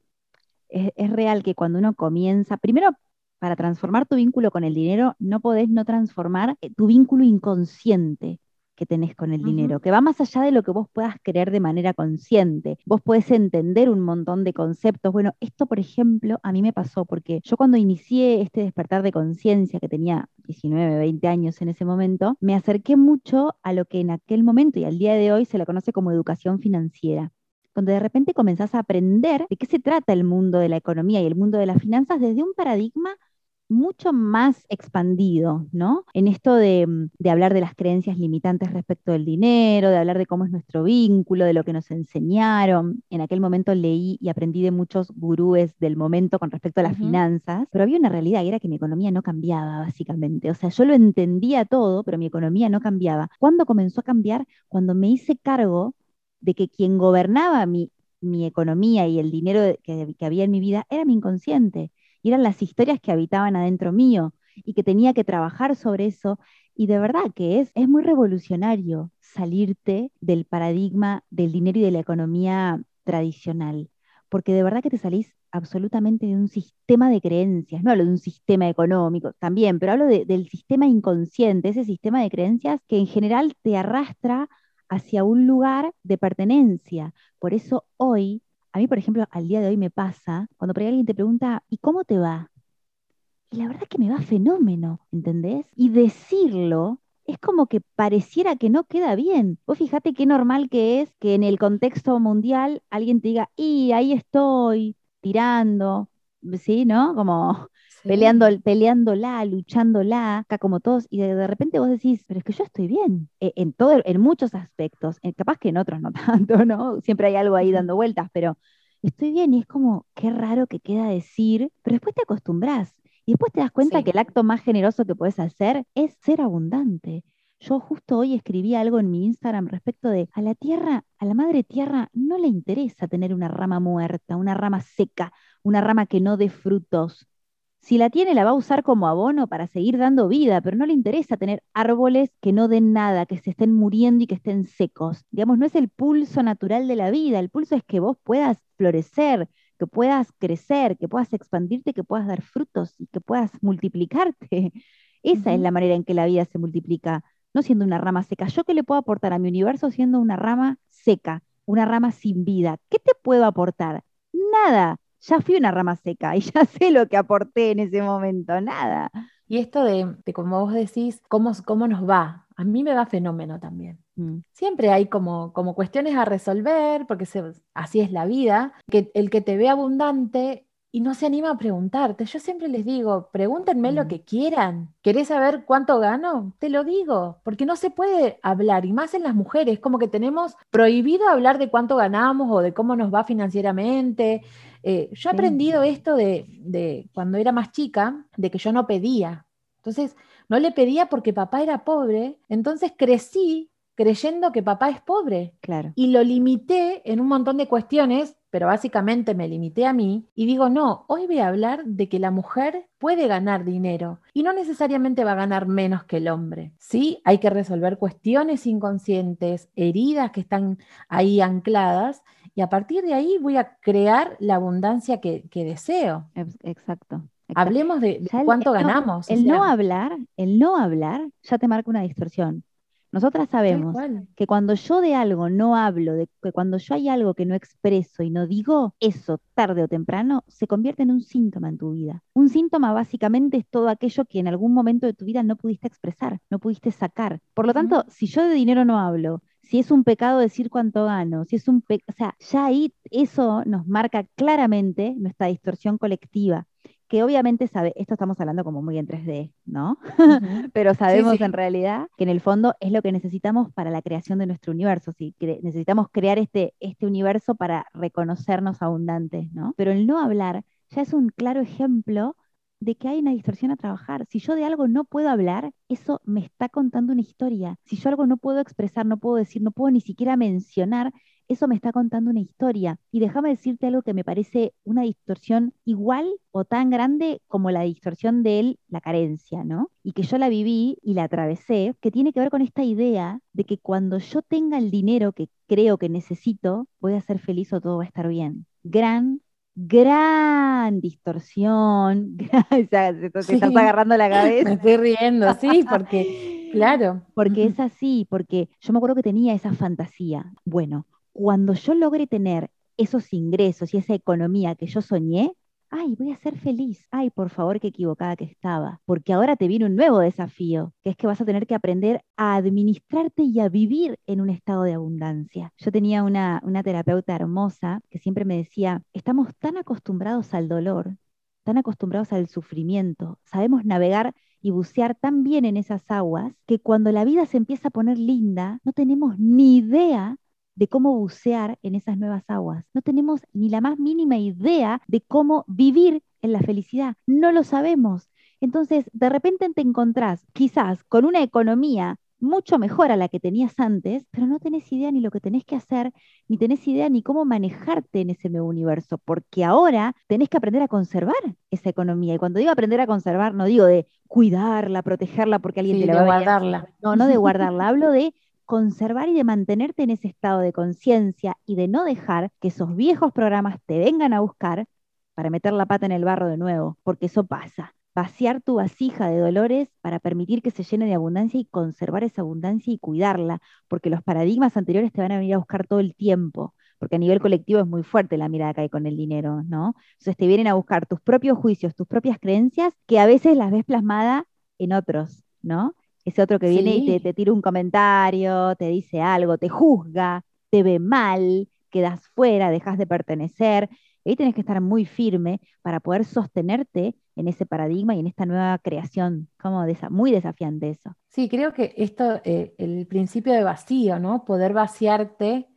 es, es real que cuando uno comienza, primero, para transformar tu vínculo con el dinero, no podés no transformar eh, tu vínculo inconsciente que tenés con el dinero, que va más allá de lo que vos puedas creer de manera consciente. Vos podés entender un montón de conceptos. Bueno, esto, por ejemplo, a mí me pasó porque yo cuando inicié este despertar de conciencia, que tenía 19, 20 años en ese momento, me acerqué mucho a lo que en aquel momento y al día de hoy se le conoce como educación financiera donde de repente comenzás a aprender de qué se trata el mundo de la economía y el mundo de las finanzas desde un paradigma mucho más expandido, ¿no? En esto de, de hablar de las creencias limitantes respecto del dinero, de hablar de cómo es nuestro vínculo, de lo que nos enseñaron. En aquel momento leí y aprendí de muchos gurúes del momento con respecto a las finanzas, pero había una realidad y era que mi economía no cambiaba, básicamente. O sea, yo lo entendía todo, pero mi economía no cambiaba. ¿Cuándo comenzó a cambiar? Cuando me hice cargo de que quien gobernaba mi, mi economía y el dinero que había en mi vida era mi inconsciente eran las historias que habitaban adentro mío y que tenía que trabajar sobre eso. Y de verdad que es, es muy revolucionario salirte del paradigma del dinero y de la economía tradicional, porque de verdad que te salís absolutamente de un sistema de creencias, no hablo de un sistema económico también, pero hablo de- del sistema inconsciente, ese sistema de creencias que en general te arrastra hacia un lugar de pertenencia. Por eso hoy, a mí, por ejemplo, al día de hoy me pasa, cuando por ahí alguien te pregunta, ¿y cómo te va? Y la verdad que me va fenómeno, ¿entendés? Y decirlo es como que pareciera que no queda bien. Vos fíjate qué normal que es que en el contexto mundial alguien te diga, y ahí estoy, tirando, ¿sí? ¿No? Como Sí. peleando, peleándola, luchándola, acá como todos, y de, de repente vos decís, pero es que yo estoy bien, eh, en todo, en muchos aspectos, eh, capaz que en otros no <laughs> tanto, ¿no? Siempre hay algo ahí dando vueltas, pero estoy bien y es como, qué raro que queda decir, pero después te acostumbras y después te das cuenta Sí. que el acto más generoso que puedes hacer es ser abundante. Yo justo hoy escribí algo en mi Instagram respecto de a la tierra, a la madre tierra no le interesa tener una rama muerta, una rama seca, una rama que no dé frutos. Si la tiene, la va a usar como abono para seguir dando vida, pero no le interesa tener árboles que no den nada, que se estén muriendo y que estén secos. Digamos, no es el pulso natural de la vida, el pulso es que vos puedas florecer, que puedas crecer, que puedas expandirte, que puedas dar frutos y que puedas <laughs> multiplicarte. Esa es la manera en que la vida se multiplica, no siendo una rama seca. ¿Yo qué le puedo aportar a mi universo siendo una rama seca, una rama sin vida? ¿Qué te puedo aportar? Nada. Ya fui una rama seca y <laughs> ya sé lo que aporté en ese momento, nada. Y esto de, de como vos decís, cómo, cómo nos va, a mí me va fenómeno también. Mm, Siempre hay como, como cuestiones a resolver, porque se- así es la vida, que el que te ve abundante y no se anima a preguntarte. Yo siempre les digo, pregúntenme lo Mm. que quieran. ¿Querés saber cuánto gano? Te lo digo, porque no se puede hablar, y más en las mujeres, como que tenemos prohibido hablar de cuánto ganamos o de cómo nos va financieramente. Eh, yo he aprendido esto de, de cuando era más chica, de que yo no pedía. Entonces, no le pedía porque papá era pobre, entonces crecí creyendo que papá es pobre claro. y lo limité en un montón de cuestiones pero básicamente me limité a mí y digo, no, hoy voy a hablar de que la mujer puede ganar dinero y no necesariamente va a ganar menos que el hombre. Sí, hay que resolver cuestiones inconscientes, heridas que están ahí ancladas y a partir de ahí voy a crear la abundancia que, que deseo. Ex- Exacto. exacto. Hablemos de, de Ya el- cuánto el ganamos. o El no hablar, el no hablar ya te marca una distorsión. Nosotras sabemos que cuando yo de algo no hablo, de que cuando yo hay algo que no expreso y no digo, eso tarde o temprano se convierte en un síntoma en tu vida. Un síntoma básicamente es todo aquello que en algún momento de tu vida no pudiste expresar, no pudiste sacar. Por lo tanto, si yo de dinero no hablo, si es un pecado decir cuánto gano, si es un pe- o sea, ya ahí eso nos marca claramente nuestra distorsión colectiva, que obviamente sabe, esto estamos hablando como muy en 3D, ¿no? <laughs> Pero sabemos sí. en realidad que en el fondo es lo que necesitamos para la creación de nuestro universo, si cre- necesitamos crear este, este universo para reconocernos abundantes, ¿no? Pero el no hablar ya es un claro ejemplo de que hay una distorsión a trabajar. Si yo de algo no puedo hablar, eso me está contando una historia. Si yo algo no puedo expresar, no puedo decir, no puedo ni siquiera mencionar, eso me está contando una historia. Y déjame decirte algo que me parece una distorsión igual o tan grande como la distorsión de él, la carencia, ¿no? Y que yo la viví y la atravesé, que tiene que ver con esta idea de que cuando yo tenga el dinero que creo que necesito, voy a ser feliz o todo va a estar bien. Gran, gran distorsión. <laughs> O sea, te, te Sí. estás agarrando la <laughs> Me cabeza. estoy riendo, sí, porque, claro. Porque es así, porque yo me acuerdo que tenía esa fantasía. Bueno, cuando yo logre tener esos ingresos y esa economía que yo soñé, ay, voy a ser feliz. Ay, por favor, qué equivocada que estaba. Porque ahora te viene un nuevo desafío, que es que vas a tener que aprender a administrarte y a vivir en un estado de abundancia. Yo tenía una, una terapeuta hermosa que siempre me decía, estamos tan acostumbrados al dolor, tan acostumbrados al sufrimiento, sabemos navegar y bucear tan bien en esas aguas que cuando la vida se empieza a poner linda, no tenemos ni idea de cómo bucear en esas nuevas aguas. No tenemos ni la más mínima idea de cómo vivir en la felicidad. No lo sabemos. Entonces, de repente te encontrás quizás con una economía mucho mejor a la que tenías antes, pero no tenés idea ni lo que tenés que hacer, ni tenés idea ni cómo manejarte en ese nuevo universo, porque ahora tenés que aprender a conservar esa economía. Y cuando digo aprender a conservar, no digo de cuidarla, protegerla porque alguien Sí, te la va a- guardarla. No, no de guardarla, <laughs> hablo de conservar y de mantenerte en ese estado de conciencia y de no dejar que esos viejos programas te vengan a buscar para meter la pata en el barro de nuevo, porque eso pasa. Vaciar tu vasija de dolores para permitir que se llene de abundancia y conservar esa abundancia y cuidarla, porque los paradigmas anteriores te van a venir a buscar todo el tiempo, porque a nivel colectivo es muy fuerte la mirada que hay con el dinero, ¿no? Entonces te vienen a buscar tus propios juicios, tus propias creencias, que a veces las ves plasmadas en otros, ¿no? Ese otro que viene y te, te tira un comentario, te dice algo, te juzga, te ve mal, quedas fuera, dejas de pertenecer. Ahí tenés que estar muy firme para poder sostenerte en ese paradigma y en esta nueva creación. Como desa- muy desafiante eso. Sí, creo que esto, eh, el principio de vacío, ¿no? Poder vaciarte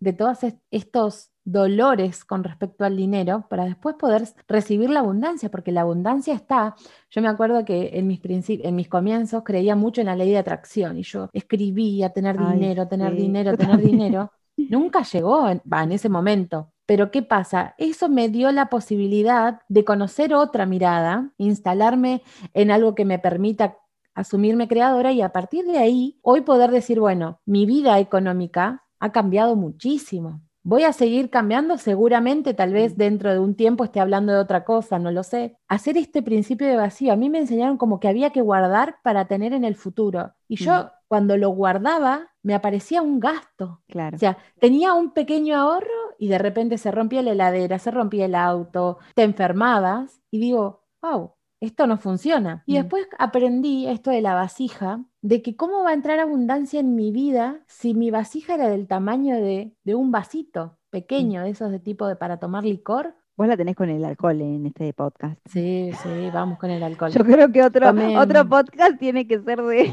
de todos est- estos dolores con respecto al dinero para después poder recibir la abundancia, porque la abundancia está. Yo me acuerdo que en mis, en mis comienzos creía mucho en la ley de atracción y yo escribía tener Ay, dinero, tener sí, dinero, <laughs> tener también. dinero. Nunca llegó en, en ese momento. Pero ¿qué pasa? Eso me dio la posibilidad de conocer otra mirada, instalarme en algo que me permita asumirme creadora y a partir de ahí, hoy poder decir, bueno, mi vida económica ha cambiado muchísimo. Voy a seguir cambiando, seguramente, tal vez dentro de un tiempo esté hablando de otra cosa, no lo sé. Hacer este principio de vacío, a mí me enseñaron como que había que guardar para tener en el futuro. Y yo, Mm. cuando lo guardaba, me aparecía un gasto. Claro. O sea, tenía un pequeño ahorro y de repente se rompía la heladera, se rompía el auto, te enfermabas y digo, wow, esto no funciona. Y Mm. después aprendí esto de la vasija, de que cómo va a entrar abundancia en mi vida si mi vasija era del tamaño de, de un vasito pequeño, de esos de tipo de para tomar licor. Vos la tenés con el alcohol en este podcast. Sí, sí, vamos con el alcohol. Yo creo que otro, otro podcast tiene que ser de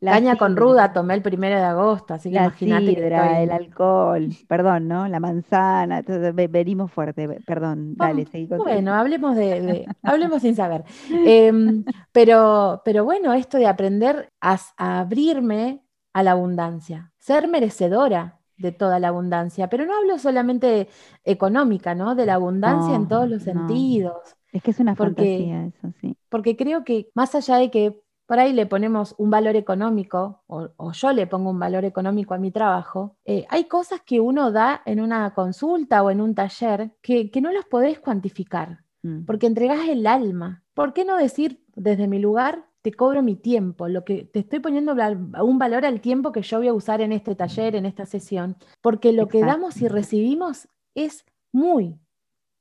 la Caña con ruda tomé el primero de agosto, así que La imagínate estoy- el alcohol, perdón, ¿no? La manzana, entonces, venimos fuerte, perdón, dale, seguí con Bueno, hablemos de, de- <laughs> hablemos sin saber. <laughs> Em, pero, pero bueno, esto de aprender a, a abrirme a la abundancia, ser merecedora. de toda la abundancia, pero no hablo solamente económica, ¿no? De la abundancia en todos los no. sentidos, Es que es una Porque- fantasía eso, sí. porque creo que más allá de que por ahí le ponemos un valor económico, o, o yo le pongo un valor económico a mi trabajo, eh, hay cosas que uno da en una consulta o en un taller que, que no las podés cuantificar. Mm. porque entregás el alma. ¿Por qué no decir desde mi lugar, te cobro mi tiempo, lo que te estoy poniendo un valor al tiempo que yo voy a usar en este taller, en esta sesión? Porque lo que damos y recibimos es muy,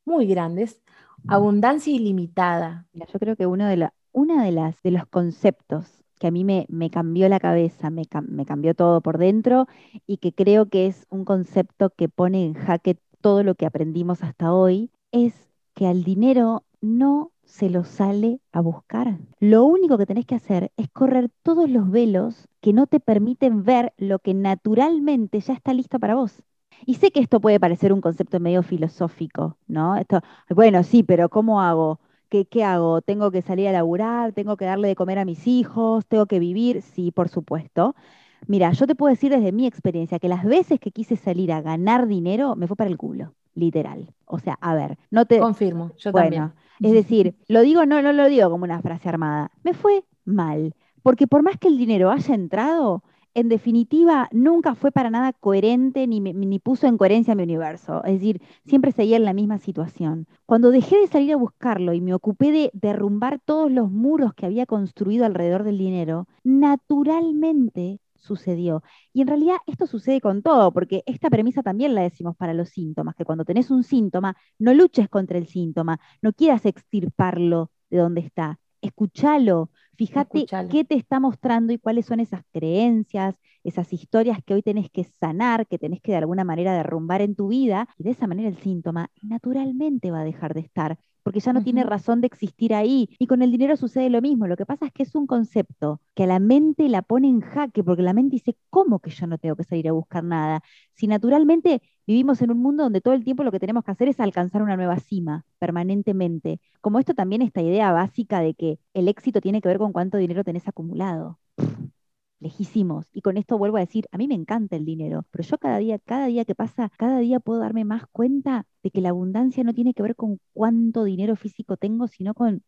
muy grande, es abundancia ilimitada. Mira, yo creo que uno de la, una de las de los conceptos que a mí me, cambió la cabeza, me, me cambió todo por dentro y que creo que es un concepto que pone en jaque todo lo que aprendimos hasta hoy, es que al dinero no se lo sale a buscar. Lo único que tenés que hacer es correr todos los velos que no te permiten ver lo que naturalmente ya está listo para vos. Y sé que esto puede parecer un concepto medio filosófico, ¿no? Esto, bueno, sí, pero ¿cómo hago? ¿Qué, qué hago? ¿Tengo que salir a laburar? ¿Tengo que darle de comer a mis hijos? ¿Tengo que vivir? Sí, por supuesto. Mira, yo te puedo decir desde mi experiencia que las veces que quise salir a ganar dinero me fue para el culo, literal. O sea, a ver, no te... Confirmo, yo Bueno, también. es decir, lo digo, no, no lo digo como una frase armada. Me fue mal, porque por más que el dinero haya entrado, en definitiva nunca fue para nada coherente ni, me- ni puso en coherencia mi universo. Es decir, siempre seguía en la misma situación. Cuando dejé de salir a buscarlo y me ocupé de derrumbar todos los muros que había construido alrededor del dinero, naturalmente sucedió. Y en realidad esto sucede con todo, porque esta premisa también la decimos para los síntomas, que cuando tenés un síntoma, no luches contra el síntoma, no quieras extirparlo de donde está, escúchalo, fíjate qué te está mostrando y cuáles son esas creencias, esas historias que hoy tenés que sanar, que tenés que de alguna manera derrumbar en tu vida, y de esa manera el síntoma naturalmente va a dejar de estar, porque ya no tiene razón de existir ahí. Y con el dinero sucede lo mismo, lo que pasa es que es un concepto que a la mente la pone en jaque, porque la mente dice, ¿cómo que yo no tengo que salir a buscar nada? Si naturalmente vivimos en un mundo donde todo el tiempo lo que tenemos que hacer es alcanzar una nueva cima permanentemente. Como esto también esta idea básica de que el éxito tiene que ver con cuánto dinero tenés acumulado. Lejísimos. Y con esto vuelvo a decir, a mí me encanta el dinero, pero yo cada día, cada día que pasa, cada día puedo darme más cuenta de que la abundancia no tiene que ver con cuánto dinero físico tengo, sino con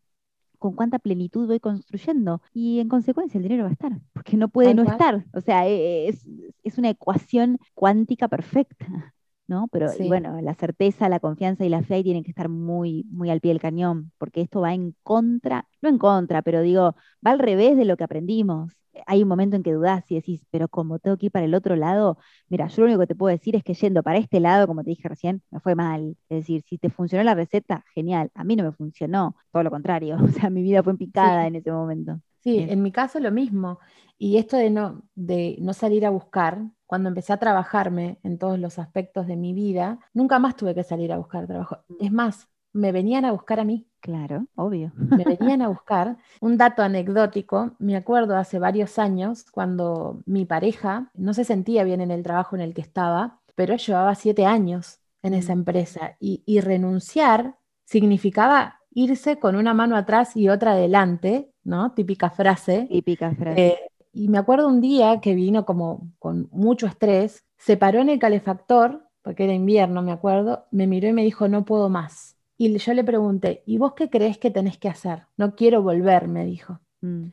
con cuánta plenitud voy construyendo. Y en consecuencia el dinero va a estar, porque no puede Tal no cual. estar. O sea, e- es, es una ecuación cuántica perfecta, ¿no? Pero Sí. bueno, la certeza, la confianza y la fe ahí tienen que estar muy, muy al pie del cañón, porque esto va en contra, no en contra, pero digo, va al revés de lo que aprendimos. Hay un momento en que dudás y decís, pero como tengo que ir para el otro lado, mira, yo lo único que te puedo decir es que yendo para este lado, como te dije recién, me fue mal. Es decir, si te funcionó la receta, genial. A mí no me funcionó, todo lo contrario. <laughs> O sea, mi vida fue picada Sí. en ese momento. Sí, Bien. en mi caso lo mismo. Y esto de no, de no salir a buscar, cuando empecé a trabajarme en todos los aspectos de mi vida, nunca más tuve que salir a buscar trabajo. Es más, me venían a buscar a mí, Claro, obvio. me venían a buscar. <laughs> Un dato anecdótico, me acuerdo hace varios años cuando mi pareja no se sentía bien en el trabajo en el que estaba, pero llevaba siete años en esa Mm. empresa y, y renunciar significaba irse con una mano atrás y otra adelante, ¿no? Típica frase. Típica frase. Eh, y me acuerdo un día que vino como con mucho estrés, se paró en el calefactor, porque era invierno, me acuerdo, me miró y me dijo, no puedo más. Y yo le pregunté, ¿y vos qué crees que tenés que hacer? No quiero volver, me dijo. Mm.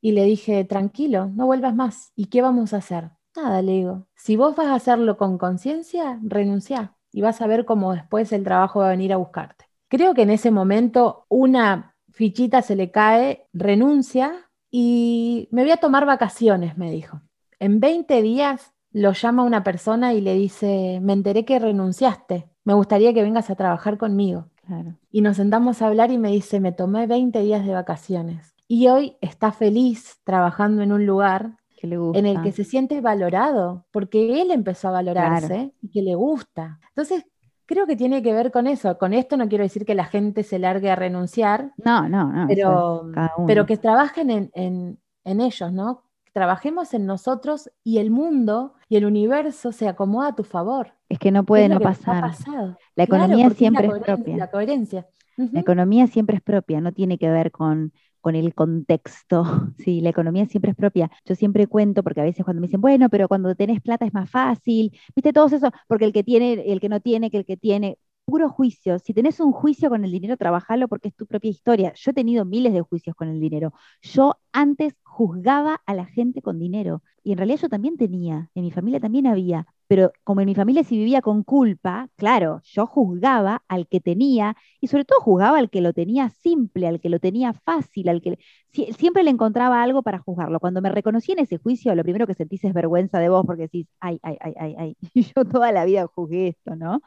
Y le dije, tranquilo, no vuelvas más. ¿Y qué vamos a hacer? Nada, le digo, si vos vas a hacerlo con conciencia, renuncia y vas a ver cómo después el trabajo va a venir a buscarte. Creo que en ese momento una fichita se le cae, renuncia y me voy a tomar vacaciones, me dijo. En 20 días lo llama una persona y le dice, me enteré que renunciaste, me gustaría que vengas a trabajar conmigo. Claro. Y nos sentamos a hablar y me dice, me tomé 20 días de vacaciones. Y hoy está feliz trabajando en un lugar Que le gusta. en el que se siente valorado, porque él empezó a valorarse y que le gusta. Entonces, creo que tiene que ver con eso. Con esto no quiero decir que la gente se largue a renunciar, No, no, no. pero, pero que trabajen en, en- en ellos, ¿no? Trabajemos en nosotros y el mundo y el universo se acomoda a tu favor. Es que no puede es no pasar. La economía siempre la es propia. La coherencia. La economía siempre es propia, no tiene que ver con, con el contexto. <laughs> Sí, la economía siempre es propia. Yo siempre cuento, porque a veces cuando me dicen, bueno, pero cuando tenés plata es más fácil, viste, todos eso, porque el que tiene, el que no tiene, que el que tiene, puro juicio. Si tenés un juicio con el dinero, trabajalo porque es tu propia historia. Yo he tenido miles de juicios con el dinero. Yo antes juzgaba a la gente con dinero. Y en realidad yo también tenía, en mi familia también había. Pero como en mi familia si vivía con culpa, claro, yo juzgaba al que tenía y sobre todo juzgaba al que lo tenía simple, al que lo tenía fácil, al que siempre le encontraba algo para juzgarlo. Cuando me reconocí en ese juicio, lo primero que sentís es vergüenza de vos porque decís, ay, ay, ay, ay, ay, <laughs> yo toda la vida juzgué esto, ¿no?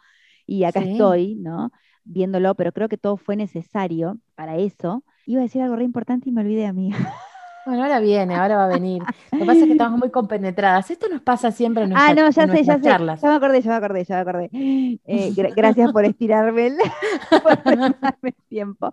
y acá estoy, ¿no? Viéndolo, pero creo que todo fue necesario para eso. Iba a decir algo re importante y me olvidé a mí. <laughs> Bueno, ahora viene, ahora va a venir. Lo que pasa es que estamos muy compenetradas. Esto nos pasa siempre en nuestras, ah, no, ya sé, ya Sé. Ya me acordé, ya me acordé, ya me acordé. Eh, gracias por estirarme el, <laughs> por tiempo.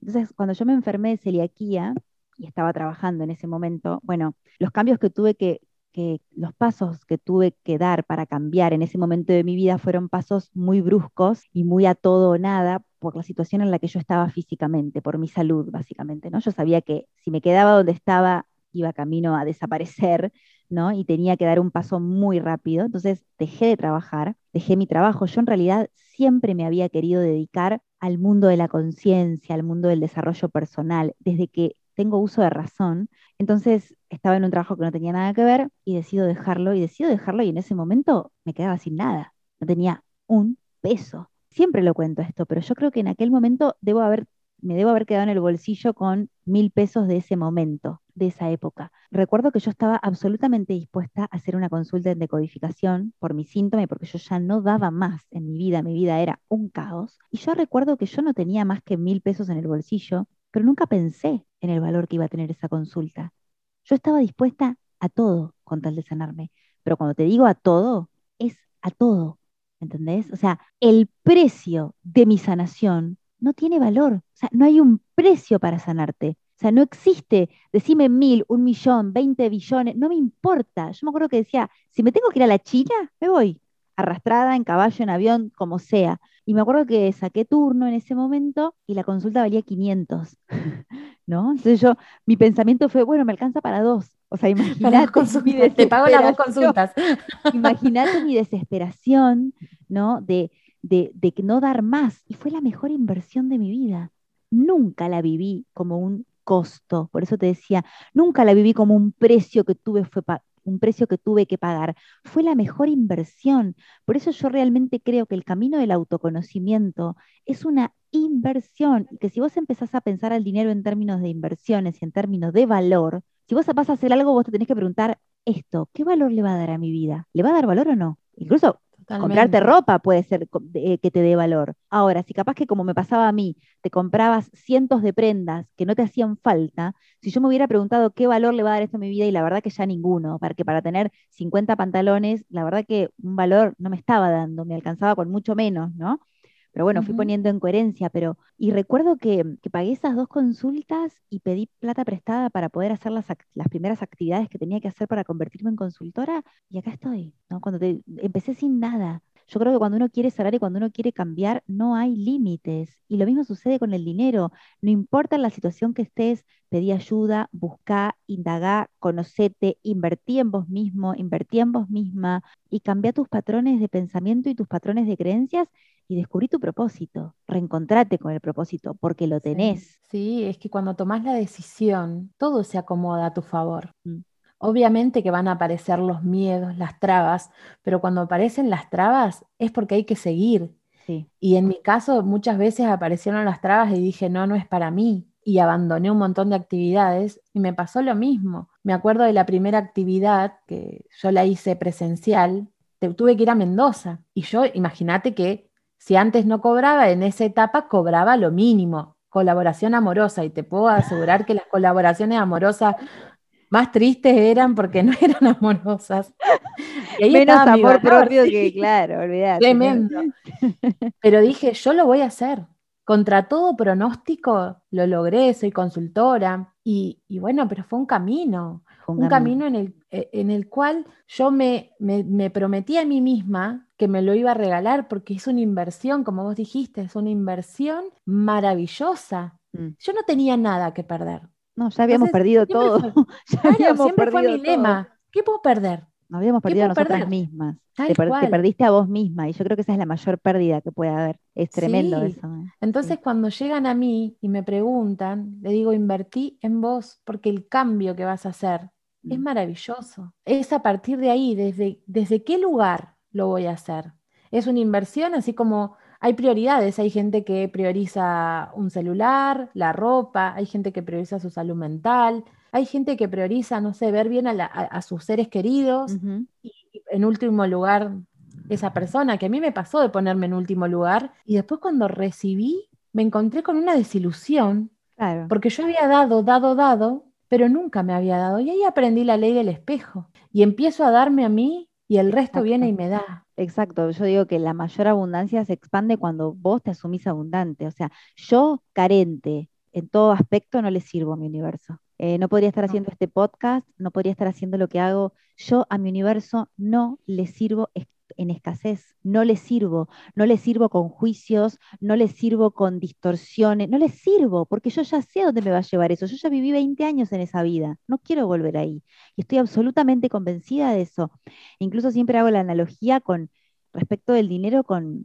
Entonces, cuando yo me enfermé de celiaquía y estaba trabajando en ese momento, bueno, los cambios que tuve que, que los pasos que tuve que dar para cambiar en ese momento de mi vida fueron pasos muy bruscos y muy a todo o nada por la situación en la que yo estaba físicamente, por mi salud básicamente, ¿no? Yo sabía que si me quedaba donde estaba iba camino a desaparecer, ¿no? Y tenía que dar un paso muy rápido. Entonces dejé de trabajar, dejé mi trabajo. Yo en realidad siempre me había querido dedicar al mundo de la conciencia, al mundo del desarrollo personal. Desde que tengo uso de razón. Entonces estaba en un trabajo que no tenía nada que ver y decido dejarlo y decido dejarlo y en ese momento me quedaba sin nada. No tenía un peso. Siempre lo cuento esto, pero yo creo que en aquel momento me debo haber quedado en el bolsillo con mil pesos de ese momento, de esa época. Recuerdo que yo estaba absolutamente dispuesta a hacer una consulta en decodificación por mi síntoma porque yo ya no daba más en mi vida, mi vida era un caos. Y yo recuerdo que yo no tenía más que mil pesos en el bolsillo pero nunca pensé en el valor que iba a tener esa consulta. Yo estaba dispuesta a todo con tal de sanarme, pero cuando te digo a todo, es a todo, ¿entendés? O sea, el precio de mi sanación no tiene valor, o sea, no hay un precio para sanarte. O sea, no existe, decime mil, un millón, veinte billones, no me importa. Yo me acuerdo que decía, si me tengo que ir a la China, me voy, arrastrada, en caballo, en avión, como sea. Y me acuerdo que saqué turno en ese momento y la consulta valía 500, <laughs> ¿no? Entonces yo, mi pensamiento fue, bueno, me alcanza para dos. O sea, <laughs> imagínate Te pago las dos consultas. <laughs> Imagínate mi desesperación, ¿no? De, de, de no dar más. Y fue la mejor inversión de mi vida. Nunca la viví como un costo. Por eso te decía, nunca la viví como un precio que tuve fue un precio que tuve que pagar. Fue la mejor inversión. Por eso yo realmente creo que el camino del autoconocimiento es una inversión que si vos empezás a pensar al dinero en términos de inversiones y en términos de valor, si vos vas a hacer algo, vos te tenés que preguntar esto, ¿qué valor le va a dar a mi vida? ¿Le va a dar valor o no? Incluso Comprarte ropa puede ser eh, que te dé valor. Ahora, si capaz que como me pasaba a mí, te comprabas cientos de prendas que no te hacían falta, si yo me hubiera preguntado qué valor le va a dar esto a mi vida y la verdad que ya ninguno, porque para tener 50 pantalones, la verdad que un valor no me estaba dando, me alcanzaba con mucho menos, ¿no? Pero bueno, fui poniendo en coherencia, pero... Y recuerdo que, pagué esas dos consultas y pedí plata prestada para poder hacer las, las primeras actividades que tenía que hacer para convertirme en consultora y acá estoy, ¿no? Cuando empecé sin nada. Yo creo que cuando uno quiere sanar y cuando uno quiere cambiar, no hay límites. Y lo mismo sucede con el dinero. No importa la situación que estés, pedí ayuda, buscá, indagá, conocete, invertí en vos mismo, invertí en vos misma y cambia tus patrones de pensamiento y tus patrones de creencias y descubrí tu propósito, reencontrate con el propósito, porque lo tenés. Sí, es que cuando tomás la decisión, todo se acomoda a tu favor. Mm. Obviamente que van a aparecer los miedos, las trabas, pero cuando aparecen las trabas es porque hay que seguir. Y en mi caso muchas veces aparecieron las trabas y dije, no, no es para mí. Y abandoné un montón de actividades y me pasó lo mismo. Me acuerdo de la primera actividad que yo la hice presencial, tuve que ir a Mendoza. Y yo, imagínate que si antes no cobraba, en esa etapa cobraba lo mínimo, colaboración amorosa. Y te puedo <laughs> asegurar que las colaboraciones amorosas más tristes eran porque no <laughs> eran amorosas. Y Menos amor propio que, claro, olvidate. Tremendo. Pero dije, yo lo voy a hacer. Contra todo pronóstico lo logré, soy consultora. Y, bueno, pero fue un camino, un, camino, en, el, eh, en, el, cual yo me, me, prometí a mí misma que me lo iba a regalar porque es una inversión, como vos dijiste, es una inversión maravillosa. Mm. Yo no tenía nada que perder. No, ya habíamos Entonces, perdido todo. fue- <laughs> Ya Claro, habíamos siempre fue mi perdido todo. lema. ¿Qué puedo perder? Nos habíamos ¿Qué perdido a nosotras perder? mismas. Te, per- te cual. perdiste a vos misma y yo creo que esa es la mayor pérdida que puede haber. Es tremendo Sí. eso. ¿eh? Entonces, cuando llegan a mí y me preguntan, le digo, invertí en vos porque el cambio que vas a hacer es Mm. maravilloso. Es a partir de ahí, desde, desde qué lugar lo voy a hacer. Es una inversión, así como hay prioridades. Hay gente que prioriza un celular, la ropa, hay gente que prioriza su salud mental, hay gente que prioriza, no sé, ver bien a, la- a- a sus seres queridos y en último lugar esa persona, que a mí me pasó de ponerme en último lugar, y después cuando recibí, me encontré con una desilusión, Claro. porque yo había dado, dado, dado, pero nunca me había dado. Y ahí aprendí la ley del espejo, y empiezo a darme a mí, y el resto Exacto. viene y me da. Exacto, yo digo que la mayor abundancia se expande cuando vos te asumís abundante. O sea, yo carente en todo aspecto no le sirvo a mi universo. Eh, no podría estar No. haciendo este podcast, no podría estar haciendo lo que hago. Yo a mi universo no le sirvo es- en escasez, no le sirvo, no le sirvo con juicios, no le sirvo con distorsiones, no le sirvo, porque yo ya sé dónde me va a llevar eso. Yo ya viví 20 años en esa vida, no quiero volver ahí. Y estoy absolutamente convencida de eso. Incluso siempre hago la analogía con respecto del dinero con,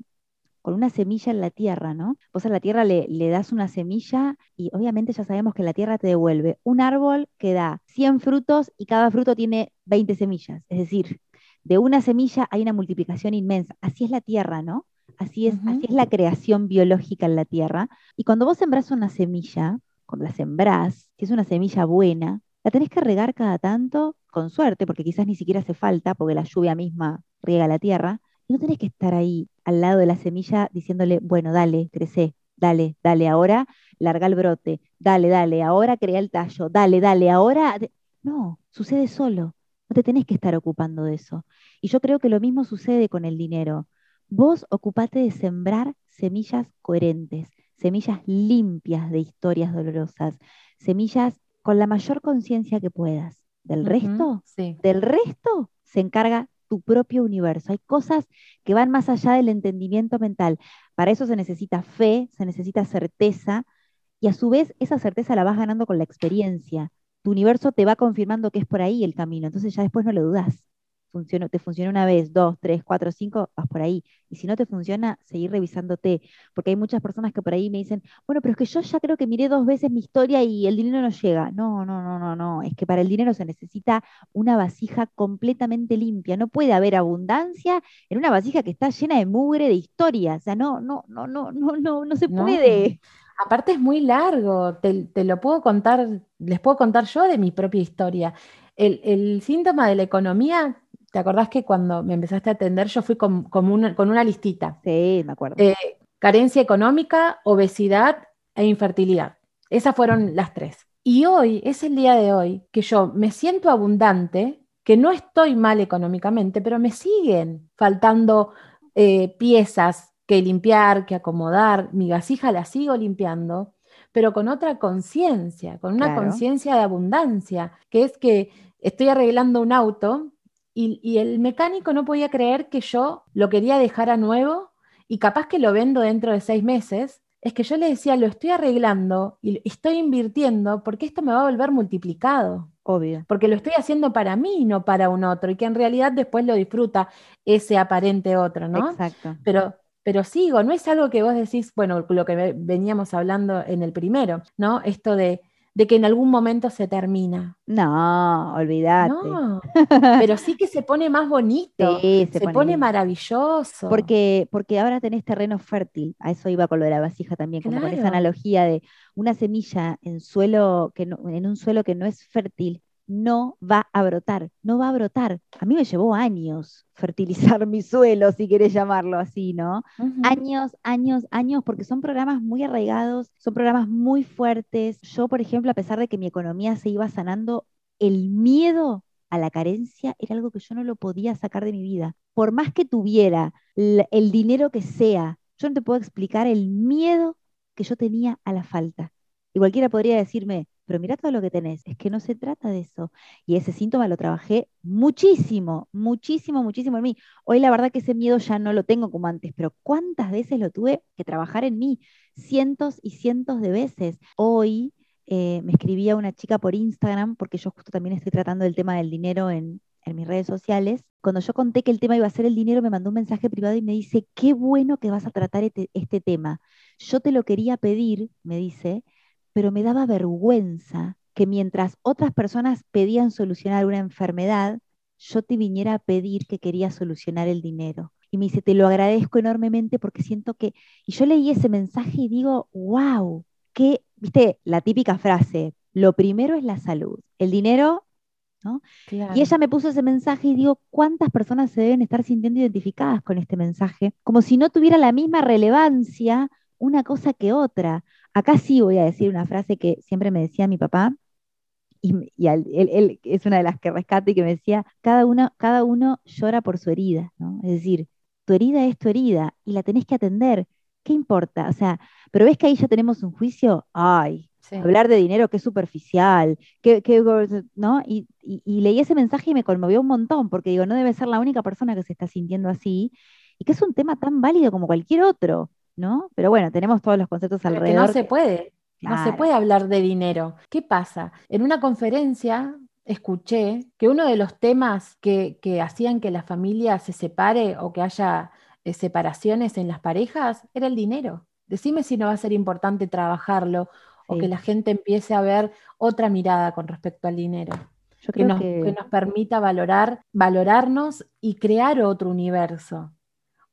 con una semilla en la tierra, ¿no? Vos a la tierra le, le das una semilla y obviamente ya sabemos que la tierra te devuelve un árbol que da 100 frutos y cada fruto tiene 20 semillas. Es decir, de una semilla hay una multiplicación inmensa. Así es la tierra, ¿no? Así es, así es la creación biológica en la tierra. Y cuando vos sembrás una semilla, cuando la sembrás, si es una semilla buena, la tenés que regar cada tanto, con suerte, porque quizás ni siquiera hace falta, porque la lluvia misma riega la tierra, y no tenés que estar ahí al lado de la semilla diciéndole, bueno, dale, crece, dale, dale, ahora larga el brote, dale, dale, ahora crea el tallo, dale, dale, ahora... de-". No, sucede solo, no te tenés que estar ocupando de eso. Y yo creo que lo mismo sucede con el dinero. Vos ocupate de sembrar semillas coherentes, semillas limpias de historias dolorosas, semillas con la mayor conciencia que puedas. Del resto, Sí. del resto se encarga tu propio universo. Hay cosas que van más allá del entendimiento mental. Para eso se necesita fe, se necesita certeza y a su vez esa certeza la vas ganando con la experiencia. Tu universo te va confirmando que es por ahí el camino, entonces ya después no lo dudas. Funcionó, te funciona una vez, dos, tres, cuatro, cinco, vas por ahí. Y si no te funciona, seguir revisándote. Porque hay muchas personas que por ahí me dicen, bueno, pero es que yo ya creo que miré dos veces mi historia y el dinero no llega. No, no, no, no, no. Es que para el dinero se necesita una vasija completamente limpia. No puede haber abundancia en una vasija que está llena de mugre de historia. O sea, no, no, no, no, no, no, no se No. Aparte es muy largo, te, te lo puedo contar, les puedo contar yo de mi propia historia. El, el síntoma de la economía, ¿te acordás que cuando me empezaste a atender yo fui con, con una, con una listita? Sí, me acuerdo. Eh, carencia económica, obesidad e infertilidad. Esas fueron las tres. Y hoy es el día de hoy que yo me siento abundante, que no estoy mal económicamente, pero me siguen faltando eh, piezas que limpiar, que acomodar. Mi vasija la sigo limpiando, pero con otra conciencia, con una Claro. conciencia de abundancia, que es que estoy arreglando un auto y, y el mecánico no podía creer que yo lo quería dejar a nuevo y capaz que lo vendo dentro de seis meses, es que yo le decía, lo estoy arreglando y estoy invirtiendo porque esto me va a volver multiplicado, Obvio. porque lo estoy haciendo para mí y no para un otro, y que en realidad después lo disfruta ese aparente otro, ¿no? Exacto. Pero, pero sigo, no es algo que vos decís, bueno, lo que ve- veníamos hablando en el primero, ¿no? Esto de, de que en algún momento se termina. No, olvídate. No, <laughs> pero sí que se pone más bonito, Sí, se, se pone, maravilloso. Porque, porque ahora tenés terreno fértil, a eso iba con lo de la vasija también, como con esa analogía de una semilla en suelo que no- en un suelo que no es fértil, no va a brotar, no va a brotar. A mí me llevó años <laughs> fertilizar mi suelo, si querés llamarlo así, ¿no? Años, años, años, porque son programas muy arraigados, son programas muy fuertes. Yo, por ejemplo, a pesar de que mi economía se iba sanando, el miedo a la carencia era algo que yo no lo podía sacar de mi vida. Por más que tuviera el dinero que sea, yo no te puedo explicar el miedo que yo tenía a la falta. Y cualquiera podría decirme, pero mira todo lo que tenés. Es que no se trata de eso. Y ese síntoma lo trabajé muchísimo, muchísimo, muchísimo en mí. Hoy la verdad que ese miedo ya no lo tengo como antes, pero ¿cuántas veces lo tuve que trabajar en mí? Cientos y cientos de veces. Hoy eh, me escribía una chica por Instagram, porque yo justo también estoy tratando el tema del dinero en, en mis redes sociales. Cuando yo conté que el tema iba a ser el dinero, me mandó un mensaje privado y me dice, qué bueno que vas a tratar este, este tema. Yo te lo quería pedir, me dice, pero me daba vergüenza que mientras otras personas pedían solucionar una enfermedad, yo te viniera a pedir que quería solucionar el dinero. Y me dice, te lo agradezco enormemente porque siento que... Y yo leí ese mensaje y digo, wow, qué, viste, la típica frase, lo primero es la salud, el dinero, ¿no? Claro. Y ella me puso ese mensaje y digo, ¿cuántas personas se deben estar sintiendo identificadas con este mensaje? Como si no tuviera la misma relevancia una cosa que otra. Acá sí voy a decir una frase que siempre me decía mi papá, y, y al- él, él es una de las que rescato y que me decía, cada uno, cada uno llora por su herida, ¿no? Es decir, tu herida es tu herida y la tenés que atender. ¿Qué importa? O sea, pero ves que ahí ya tenemos un juicio, ay, Sí. hablar de dinero, qué superficial, qué, ¿no? Y, y- y leí ese mensaje y me conmovió un montón, porque digo, no debe ser la única persona que se está sintiendo así, y que es un tema tan válido como cualquier otro, ¿no? Pero bueno, tenemos todos los conceptos Pero que alrededor. no se puede, no se puede hablar de dinero. ¿Qué pasa? En una conferencia escuché que uno de los temas que, que hacían que la familia se separe o que haya eh, separaciones en las parejas era el dinero. Decime si no va a ser importante trabajarlo o que la gente empiece a ver otra mirada con respecto al dinero, Yo que creo nos, que, que nos permita valorar, valorarnos y crear otro universo.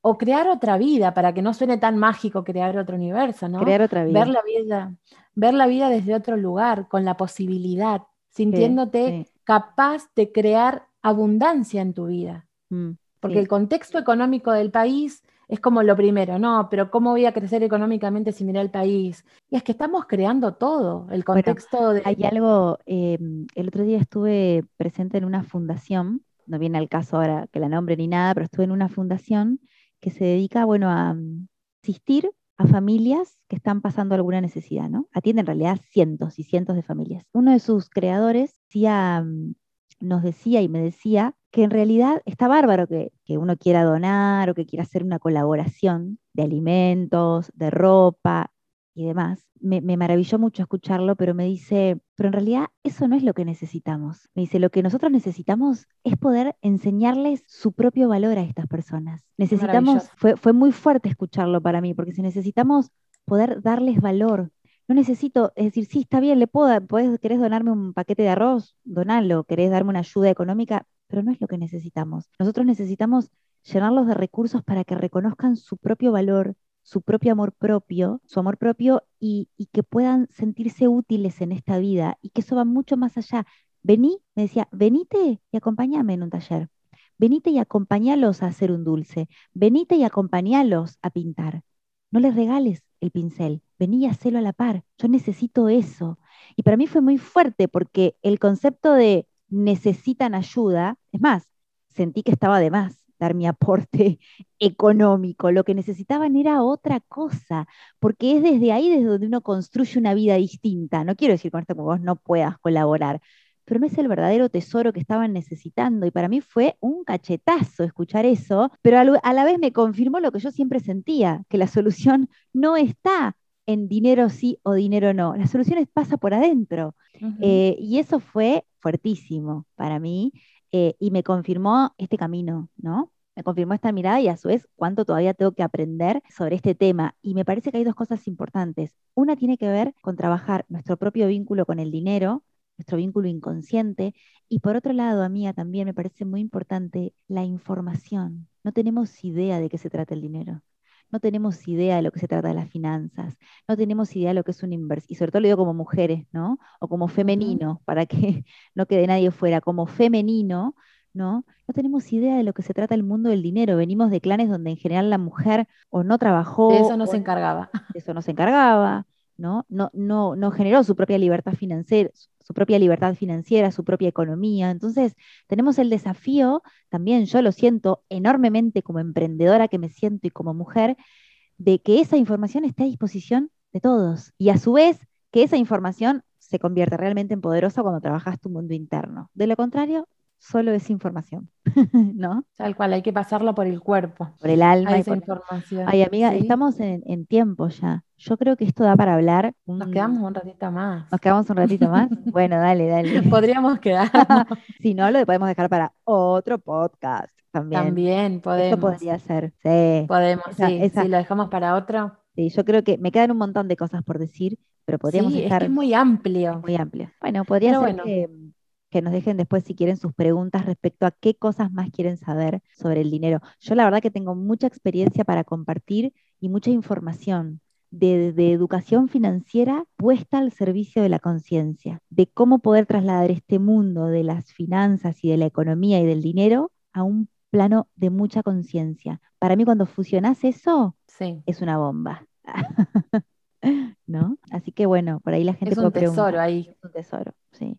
O crear otra vida, para que no suene tan mágico crear otro universo, ¿no? crear otra vida. ver la vida, ver la vida desde otro lugar, con la posibilidad, sintiéndote sí. capaz de crear abundancia en tu vida. Mm, Porque sí. el contexto económico del país es como lo primero, ¿no? Pero ¿cómo voy a crecer económicamente si mira el país? Y es que estamos creando todo, el contexto de... Hay algo, eh, el otro día estuve presente en una fundación, no viene al caso ahora que la nombre ni nada, pero estuve en una fundación que se dedica, bueno, a mm, asistir a familias que están pasando alguna necesidad, ¿no? Atiende en realidad cientos y cientos de familias. Uno de sus creadores decía, mm, nos decía y me decía que en realidad está bárbaro que, que uno quiera donar o que quiera hacer una colaboración de alimentos, de ropa y demás. Me, me maravilló mucho escucharlo, pero me dice, pero en realidad eso no es lo que necesitamos. Me dice, lo que nosotros necesitamos es poder enseñarles su propio valor a estas personas. Necesitamos, fue, fue muy fuerte escucharlo para mí, porque si necesitamos poder darles valor. No necesito, es decir, sí, está bien, le puedo, podés, querés donarme un paquete de arroz, donalo, querés darme una ayuda económica, pero no es lo que necesitamos. Nosotros necesitamos llenarlos de recursos para que reconozcan su propio valor, su propio amor propio, su amor propio y, y que puedan sentirse útiles en esta vida y que eso va mucho más allá. Vení, me decía, venite y acompáñame en un taller. Venite y acompañalos a hacer un dulce. Venite y acompañalos a pintar. No les regales el pincel. Vení y hacelo a la par. Yo necesito eso. Y para mí fue muy fuerte porque el concepto de necesitan ayuda, es más, sentí que estaba de más dar mi aporte <laughs> económico. Lo que necesitaban era otra cosa, porque es desde ahí desde donde uno construye una vida distinta. No quiero decir con esto que vos no puedas colaborar, pero no es el verdadero tesoro que estaban necesitando. Y para mí fue un cachetazo escuchar eso, pero a la vez me confirmó lo que yo siempre sentía, que la solución no está en dinero sí o dinero no. La solución es- pasa por adentro. Eh, y eso fue fuertísimo para mí eh, y me confirmó este camino, ¿no? Me confirmó esta mirada y a su vez cuánto todavía tengo que aprender sobre este tema. Y me parece que hay dos cosas importantes. Una tiene que ver con trabajar nuestro propio vínculo con el dinero, nuestro vínculo inconsciente. Y por otro lado, a mí también me parece muy importante la información. No tenemos idea de qué se trata el dinero. No tenemos idea de lo que se trata de las finanzas no tenemos idea de lo que es una inversión, y sobre todo lo digo como mujeres, ¿no? O como femenino, para que <laughs> no quede nadie fuera, como femenino, ¿no? No tenemos idea de lo que se trata el mundo del dinero. Venimos de clanes donde en general la mujer o no trabajó, De eso no se encargaba. de eso no se encargaba, ¿no? No, no, no generó su propia libertad financiera, su propia libertad financiera, su propia economía. Entonces, tenemos el desafío, también yo lo siento enormemente como emprendedora que me siento y como mujer, de que esa información esté a disposición de todos. Y a su vez, que esa información se convierta realmente en poderosa cuando trabajas tu mundo interno. De lo contrario, solo es información, <laughs> ¿no? Tal cual, hay que pasarla por el cuerpo. Por el alma. a y esa por- información. Ay, amiga, ¿sí? estamos en, en tiempo ya. Yo creo que esto da para hablar. Nos quedamos un ratito más. ¿Nos quedamos un ratito más? <laughs> Bueno, dale, dale. Podríamos quedar <laughs> Si no, lo podemos dejar para otro podcast también. también, Esto podemos. podría ser, sí. Podemos, Esa- sí. esa- Si lo dejamos para otro. Sí, yo creo que me quedan un montón de cosas por decir, pero podríamos sí, es dejar que es muy amplio. muy amplio. Bueno, podría Pero ser bueno. que, que nos dejen después si quieren sus preguntas respecto a qué cosas más quieren saber sobre el dinero. Yo la verdad que tengo mucha experiencia para compartir y mucha información de, de educación financiera puesta al servicio de la conciencia, de cómo poder trasladar este mundo de las finanzas y de la economía y del dinero a un plano de mucha conciencia. Para mí cuando fusionás eso, Sí. es una bomba. <laughs> ¿No? Así que bueno, por ahí la gente Es un puede preguntar. tesoro ahí. Es un tesoro, sí.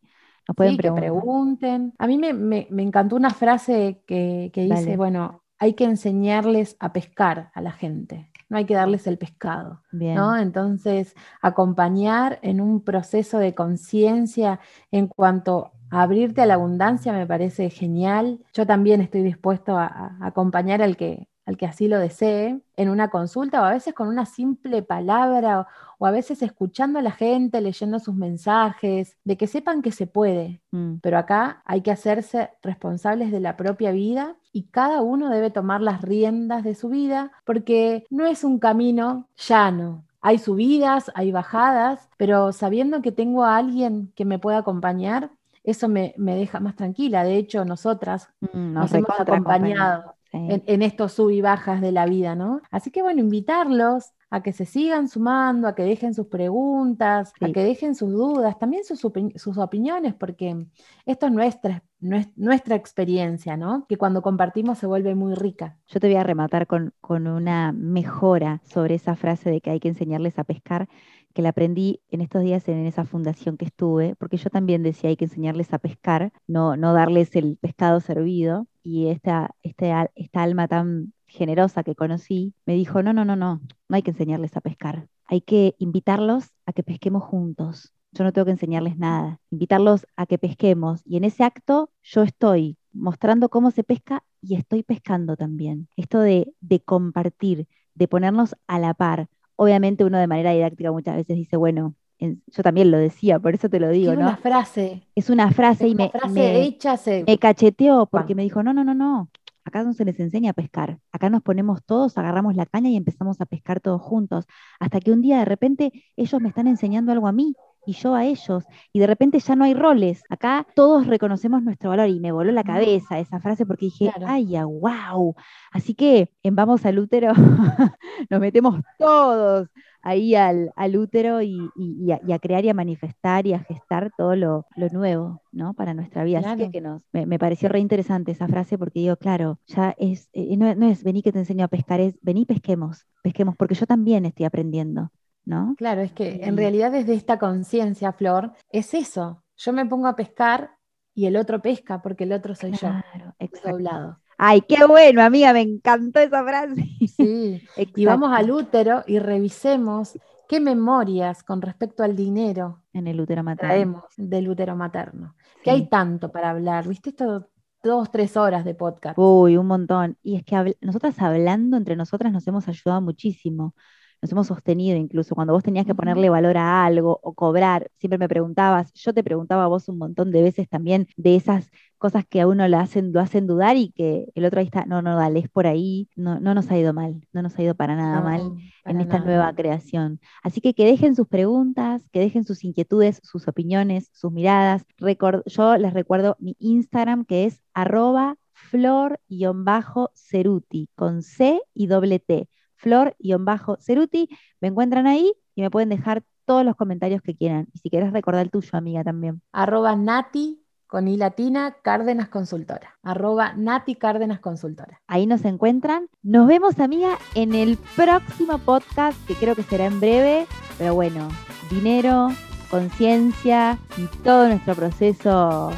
Nos pueden Sí, que pregunten. A mí me, me- me encantó una frase que, que dice, Dale. bueno, hay que enseñarles a pescar a la gente, no hay que darles el pescado, Bien. ¿no? Entonces, acompañar en un proceso de conciencia en cuanto a abrirte a la abundancia me parece genial. Yo también estoy dispuesto a, a acompañar al que, al que así lo desee en una consulta o a veces con una simple palabra o, o a veces escuchando a la gente, leyendo sus mensajes, de que sepan que se puede, Mm, pero acá hay que hacerse responsables de la propia vida y cada uno debe tomar las riendas de su vida porque no es un camino llano. Hay subidas, hay bajadas, pero sabiendo que tengo a alguien que me pueda acompañar, eso me, me deja más tranquila. De hecho, nosotras mm, nos hemos acompañado sí. en, en estos sub y bajas de la vida, ¿no? Así que bueno, invitarlos a que se sigan sumando, a que dejen sus preguntas, a que dejen sus dudas, también sus, sus opiniones, porque esto es nuestra, nues- nuestra experiencia, ¿no? Que cuando compartimos se vuelve muy rica. Yo te voy a rematar con, con una mejora sobre esa frase de que hay que enseñarles a pescar, que la aprendí en estos días en esa fundación que estuve, porque yo también decía hay que enseñarles a pescar, no, no darles el pescado servido. Y esta, este esta alma tan generosa que conocí me dijo, no, no, no, no, no hay que enseñarles a pescar, hay que invitarlos a que pesquemos juntos. Yo no tengo que enseñarles nada, invitarlos a que pesquemos. Y en ese acto yo estoy mostrando cómo se pesca y estoy pescando también. Esto de, de compartir, de ponernos a la par. Obviamente uno de manera didáctica muchas veces dice, bueno, en- yo también lo decía, por eso te lo digo, Tiene ¿no? una frase, Es una frase y una me, frase me- hecha se... me cacheteó porque me dijo, no, no, no, no, acá no se les enseña a pescar, acá nos ponemos todos, agarramos la caña y empezamos a pescar todos juntos, hasta que un día de repente ellos me están enseñando algo a mí y yo a ellos, y de repente ya no hay roles, acá todos reconocemos nuestro valor y me voló la cabeza esa frase porque dije, Claro. ay, ya, wow, así que en Vamos al Útero <laughs> nos metemos todos ahí al, al útero y, y- y a, y a crear y a manifestar y a gestar todo lo, lo nuevo, ¿no? Para nuestra vida. Así que, Claro. que nos, me, me pareció re interesante esa frase porque digo, claro, ya es, eh, no, no es vení que te enseño a pescar, es vení pesquemos, pesquemos, porque yo también estoy aprendiendo, ¿no? Claro, es que en Mm. realidad desde esta conciencia, Flor, es eso. Yo me pongo a pescar y el otro pesca porque el otro soy Claro, yo, exacto. doblado. Ay, qué bueno, amiga, me encantó esa frase. Sí. <laughs> Y vamos al útero y revisemos qué memorias con respecto al dinero En el útero materno. traemos del útero materno. Que hay tanto para hablar, ¿viste? Esto dos, tres horas de podcast. Uy, un montón. Y es que nosotras hablando entre nosotras nos hemos ayudado muchísimo. Nos hemos sostenido incluso. Cuando vos tenías que ponerle valor a algo o cobrar, siempre me preguntabas, yo te preguntaba a vos un montón de veces también de esas cosas que a uno lo hacen, lo hacen dudar y que el otro ahí está, no, no, dale, es por ahí. No, no nos ha ido mal, no nos ha ido para nada No, mal en esta nada. nueva creación. Así que que dejen sus preguntas, que dejen sus inquietudes, sus opiniones, sus miradas. Record- yo les recuerdo mi Instagram que es arroba flor-ceruti con C y doble T. Flor-ceruti. Me encuentran ahí y me pueden dejar todos los comentarios que quieran. Y si querés recordar el tuyo, amiga, también. Arroba Nati con I latina, Cárdenas Consultora. Arroba Nati Cárdenas Consultora. Ahí nos encuentran. Nos vemos, amiga, en el próximo podcast, que creo que será en breve. Pero bueno, dinero, conciencia y todo nuestro proceso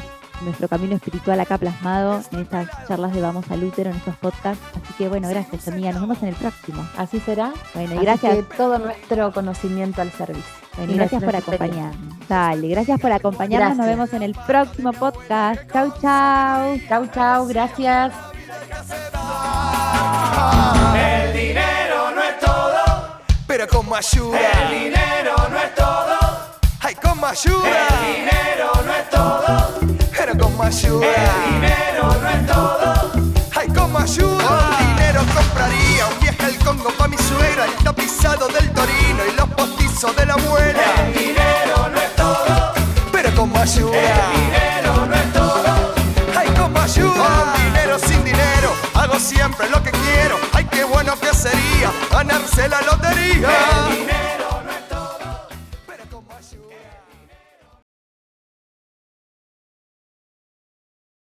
nuestro camino espiritual acá plasmado en estas charlas de Vamos al Útero, en estos podcasts. Así que bueno, gracias amiga, nos vemos en el próximo. Así será. Bueno, y Así gracias, que todo nuestro conocimiento al servicio. bueno, y gracias por acompañarnos. Dale, gracias por acompañarnos. Nos vemos en el próximo podcast. Chau, chau. Chau, chau, gracias. El dinero no es todo, Pero como ayuda, el dinero no es todo, ay, como ayuda, el dinero no es todo, como ayuda. el dinero no es todo, Ay, cómo ayuda. Con dinero compraría un viaje al Congo pa' mi suegra, el tapizado del Torino y los postizos de la abuela. el dinero no es todo, Pero como ayuda. el dinero no es todo, Ay, cómo ayuda. Con dinero, sin dinero, hago siempre lo que quiero. Ay, qué bueno que sería ganarse la lotería. el